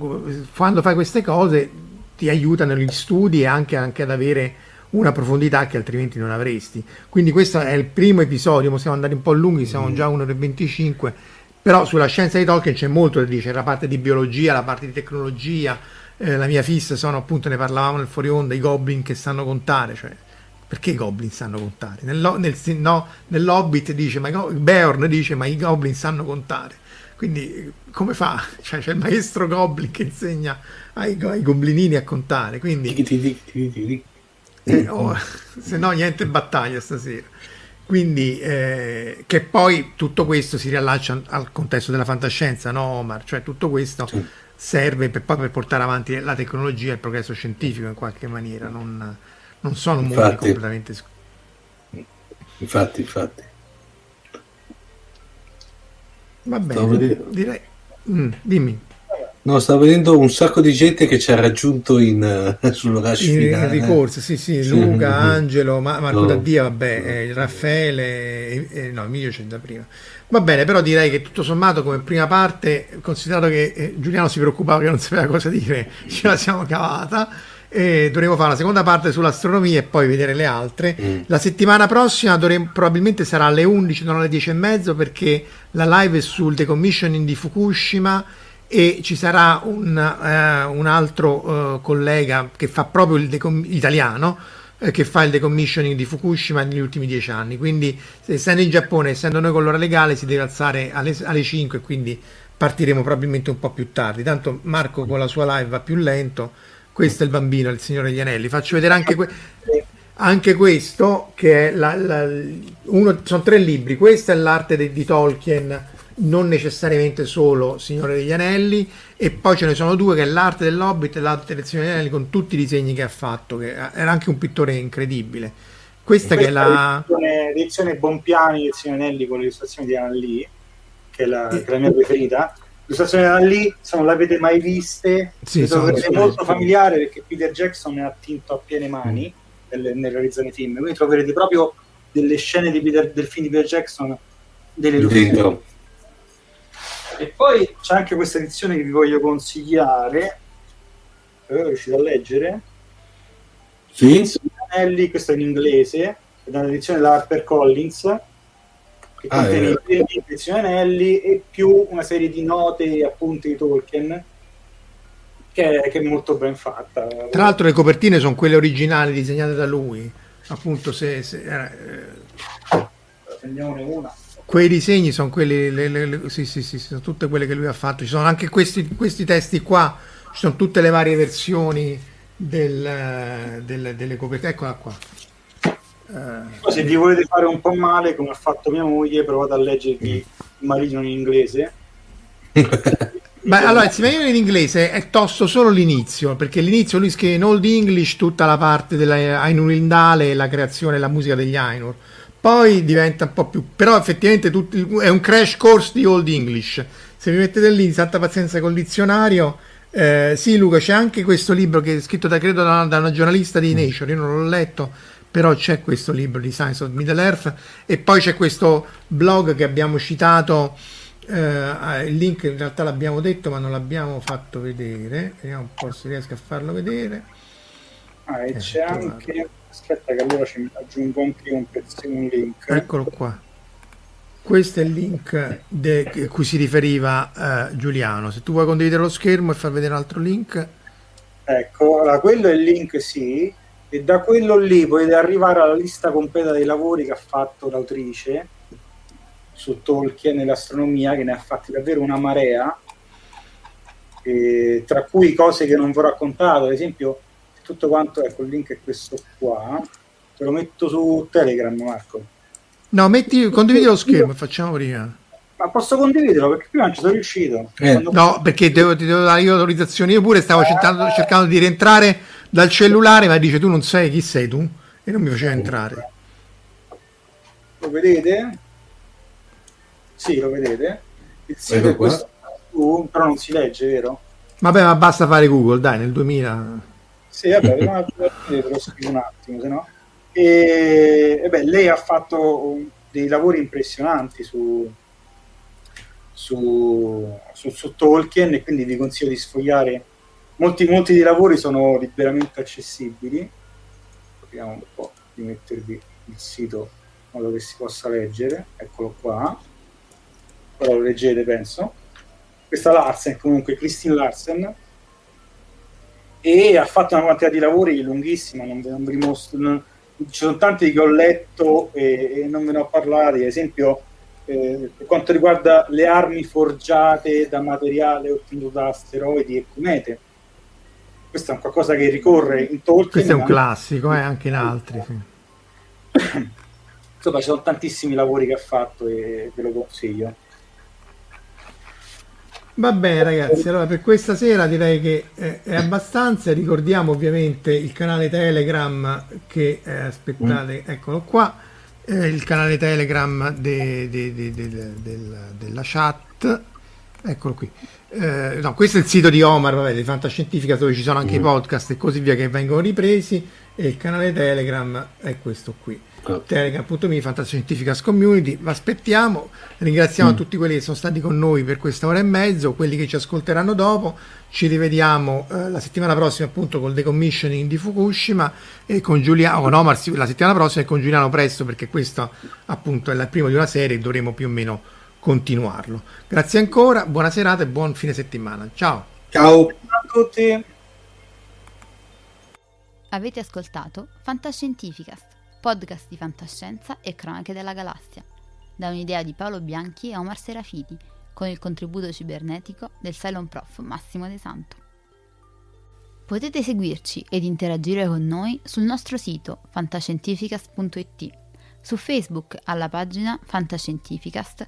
quando fai queste cose ti aiutano negli studi e anche, anche, ad avere una profondità che altrimenti non avresti. Quindi questo è il primo episodio, possiamo andare un po' lunghi, siamo mm. già 1 ore 25, però sulla scienza di Tolkien c'è molto da dire, c'è la parte di biologia, la parte di tecnologia, eh, la mia fissa sono appunto, ne parlavamo nel fuori onda, i goblin che sanno contare, cioè perché i goblin sanno contare? Nel, nel, no, nell'Hobbit dice, ma Beorn dice, ma i goblin sanno contare quindi come fa? Cioè, c'è il maestro Goblin che insegna ai, ai goblinini a contare. Quindi, eh, oh, se no niente battaglia stasera. Quindi, eh, che poi tutto questo si riallaccia al contesto della fantascienza, no Omar? Cioè tutto questo sì. serve per, per, portare avanti la tecnologia e il progresso scientifico in qualche maniera, non, non sono mondi completamente... Infatti, infatti. Va bene, direi... Mm, dimmi. No, stavo vedendo un sacco di gente che ci ha raggiunto in, uh, sul rush in, in ricorso, sì, sì, sì. Luca, Angelo, Ma- Marco no. Daddia, vabbè, eh, Raffaele, eh, eh, no, Emilio c'è da prima. Va bene, però direi che tutto sommato come prima parte, considerato che eh, Giuliano si preoccupava che non sapeva cosa dire, ce la siamo cavata e dovremo fare la seconda parte sull'astronomia e poi vedere le altre. Mm. La settimana prossima dovremo, probabilmente sarà alle 11, non alle 10 e mezzo, perché la live è sul decommissioning di Fukushima e ci sarà un, eh, un altro eh, collega che fa proprio il decom- italiano eh, che fa il decommissioning di Fukushima negli ultimi dieci anni. Quindi, essendo in Giappone, essendo noi con l'ora legale, si deve alzare alle, alle 5, quindi partiremo probabilmente un po' più tardi. Tanto Marco con la sua live va più lento questo è il bambino, il Signore degli Anelli. Faccio vedere anche, que- anche questo, che è la, la, uno, sono tre libri. Questa è l'arte de- di Tolkien non necessariamente solo Signore degli Anelli, e poi ce ne sono due che è l'arte dell'Hobbit e l'arte del Signore degli Anelli con tutti i disegni che ha fatto, che era anche un pittore incredibile. Questa, Questa che è la... L'edizione Bompiani del Signore Anelli con le illustrazioni di Anna Lee, che è la, che è la mia preferita. Le illustrazioni di Anna Lee, se non l'avete mai viste, sì, è molto familiare perché Peter Jackson ne ha tinto a piene mani mm. nel, nel realizzare i film, quindi troverete proprio delle scene Peter, del film di Peter Jackson delle illustrazioni e poi c'è anche questa edizione che vi voglio consigliare. Eh, riuscite a leggere? Sì. Anelli, questo è in inglese, è un'edizione da Harper Collins che ah, contiene eh. i edizioni Anelli e più una serie di note e appunti di Tolkien che è, che è molto ben fatta. Tra l'altro le copertine sono quelle originali disegnate da lui, appunto se... se eh, Prendiamone una quei disegni sono quelli, le, le, le, sì, sì, sì, sono tutte quelle che lui ha fatto. Ci sono anche questi, questi testi qua, ci sono tutte le varie versioni del, del, delle copertine. Eccola qua. Uh, se vi volete fare un po' male, come ha fatto mia moglie, provate a leggervi il marito in inglese. Beh, allora, il Silmarillion in inglese è tosto solo l'inizio, perché l'inizio lui scrive in Old English tutta la parte della Ainur Indale e la creazione e la musica degli Ainur. Poi diventa un po' più però effettivamente tutti, è un crash course di Old English. Se vi mettete lì santa pazienza col dizionario eh, sì Luca c'è anche questo libro che è scritto da credo da, da una giornalista di Nature io non l'ho letto però c'è questo libro di Science of Middle Earth e poi c'è questo blog che abbiamo citato eh, il link in realtà l'abbiamo detto ma non l'abbiamo fatto vedere. Vediamo un po' se riesco a farlo vedere. Ah, e eh, c'è anche aspetta che allora ci aggiungo anche un pezzo un link. Eccolo qua. Questo è il link de- a cui si riferiva eh, Giuliano. Se tu vuoi condividere lo schermo e far vedere un altro link. Ecco allora, quello è il link sì e da quello lì potete arrivare alla lista completa dei lavori che ha fatto l'autrice su Tolkien e l'astronomia che ne ha fatti davvero una marea tra cui cose che non vi ho raccontato ad esempio tutto quanto, ecco il link è questo qua, te lo metto su Telegram Marco. No, metti, condividi lo schermo e facciamo prima. Ma posso condividerlo perché prima non ci sono riuscito. Eh. No, perché devo, ti devo dare io l'autorizzazione. Io pure stavo cercando, cercando di rientrare dal cellulare, ma dice tu non sai chi sei tu e non mi faceva entrare. Lo vedete? Sì, lo vedete. Il sito è questo, però non si legge, vero? Vabbè, ma basta fare Google, dai, nel 2000 sì, vabbè, te lo scrivo un attimo, se no. E, e beh, lei ha fatto dei lavori impressionanti su, su, su, su, Tolkien e quindi vi consiglio di sfogliare. Molti, molti dei lavori sono liberamente accessibili. Proviamo un po' di mettervi il sito in modo che si possa leggere. Eccolo qua. Ora lo leggete, penso. Questa Larsen, comunque, Christine Larsen, e ha fatto una quantità di lavori lunghissima, non, non vi mostro, non, ci sono tanti che ho letto e, e non ve ne ho parlati, ad esempio eh, per quanto riguarda le armi forgiate da materiale ottenuto da asteroidi e comete. Questo è un qualcosa che ricorre in Tolkien. Questo è un classico, eh, anche in altri. Sì. Insomma, ci sono tantissimi lavori che ha fatto e ve lo consiglio. Va bene ragazzi, allora per questa sera direi che eh, è abbastanza, ricordiamo ovviamente il canale Telegram che eh, aspettate, mm. eccolo qua, eh, il canale Telegram de, de, de, del, della chat, eccolo qui. Eh, no, questo è il sito di Omar, vabbè, di Fantascientifica dove ci sono anche mm. i podcast e così via che vengono ripresi e il canale Telegram è questo qui. Telegram.me Fantascientificas Community aspettiamo ringraziamo mm. tutti quelli che sono stati con noi per questa ora e mezzo quelli che ci ascolteranno dopo. Ci rivediamo eh, la settimana prossima appunto col decommissioning di Fukushima e con Giuliano con Omar la settimana prossima e con Giuliano presto perché questo appunto è il primo di una serie e dovremo più o meno continuarlo. Grazie ancora buona serata e buon fine settimana. Ciao. Ciao. A tutti. Avete ascoltato Fantascientificast podcast di fantascienza e cronache della galassia, da un'idea di Paolo Bianchi e Omar Serafiti, con il contributo cibernetico del Cylon Prof Massimo De Santo. Potete seguirci ed interagire con noi sul nostro sito fantascientificas.it, su Facebook alla pagina Fantascientificast,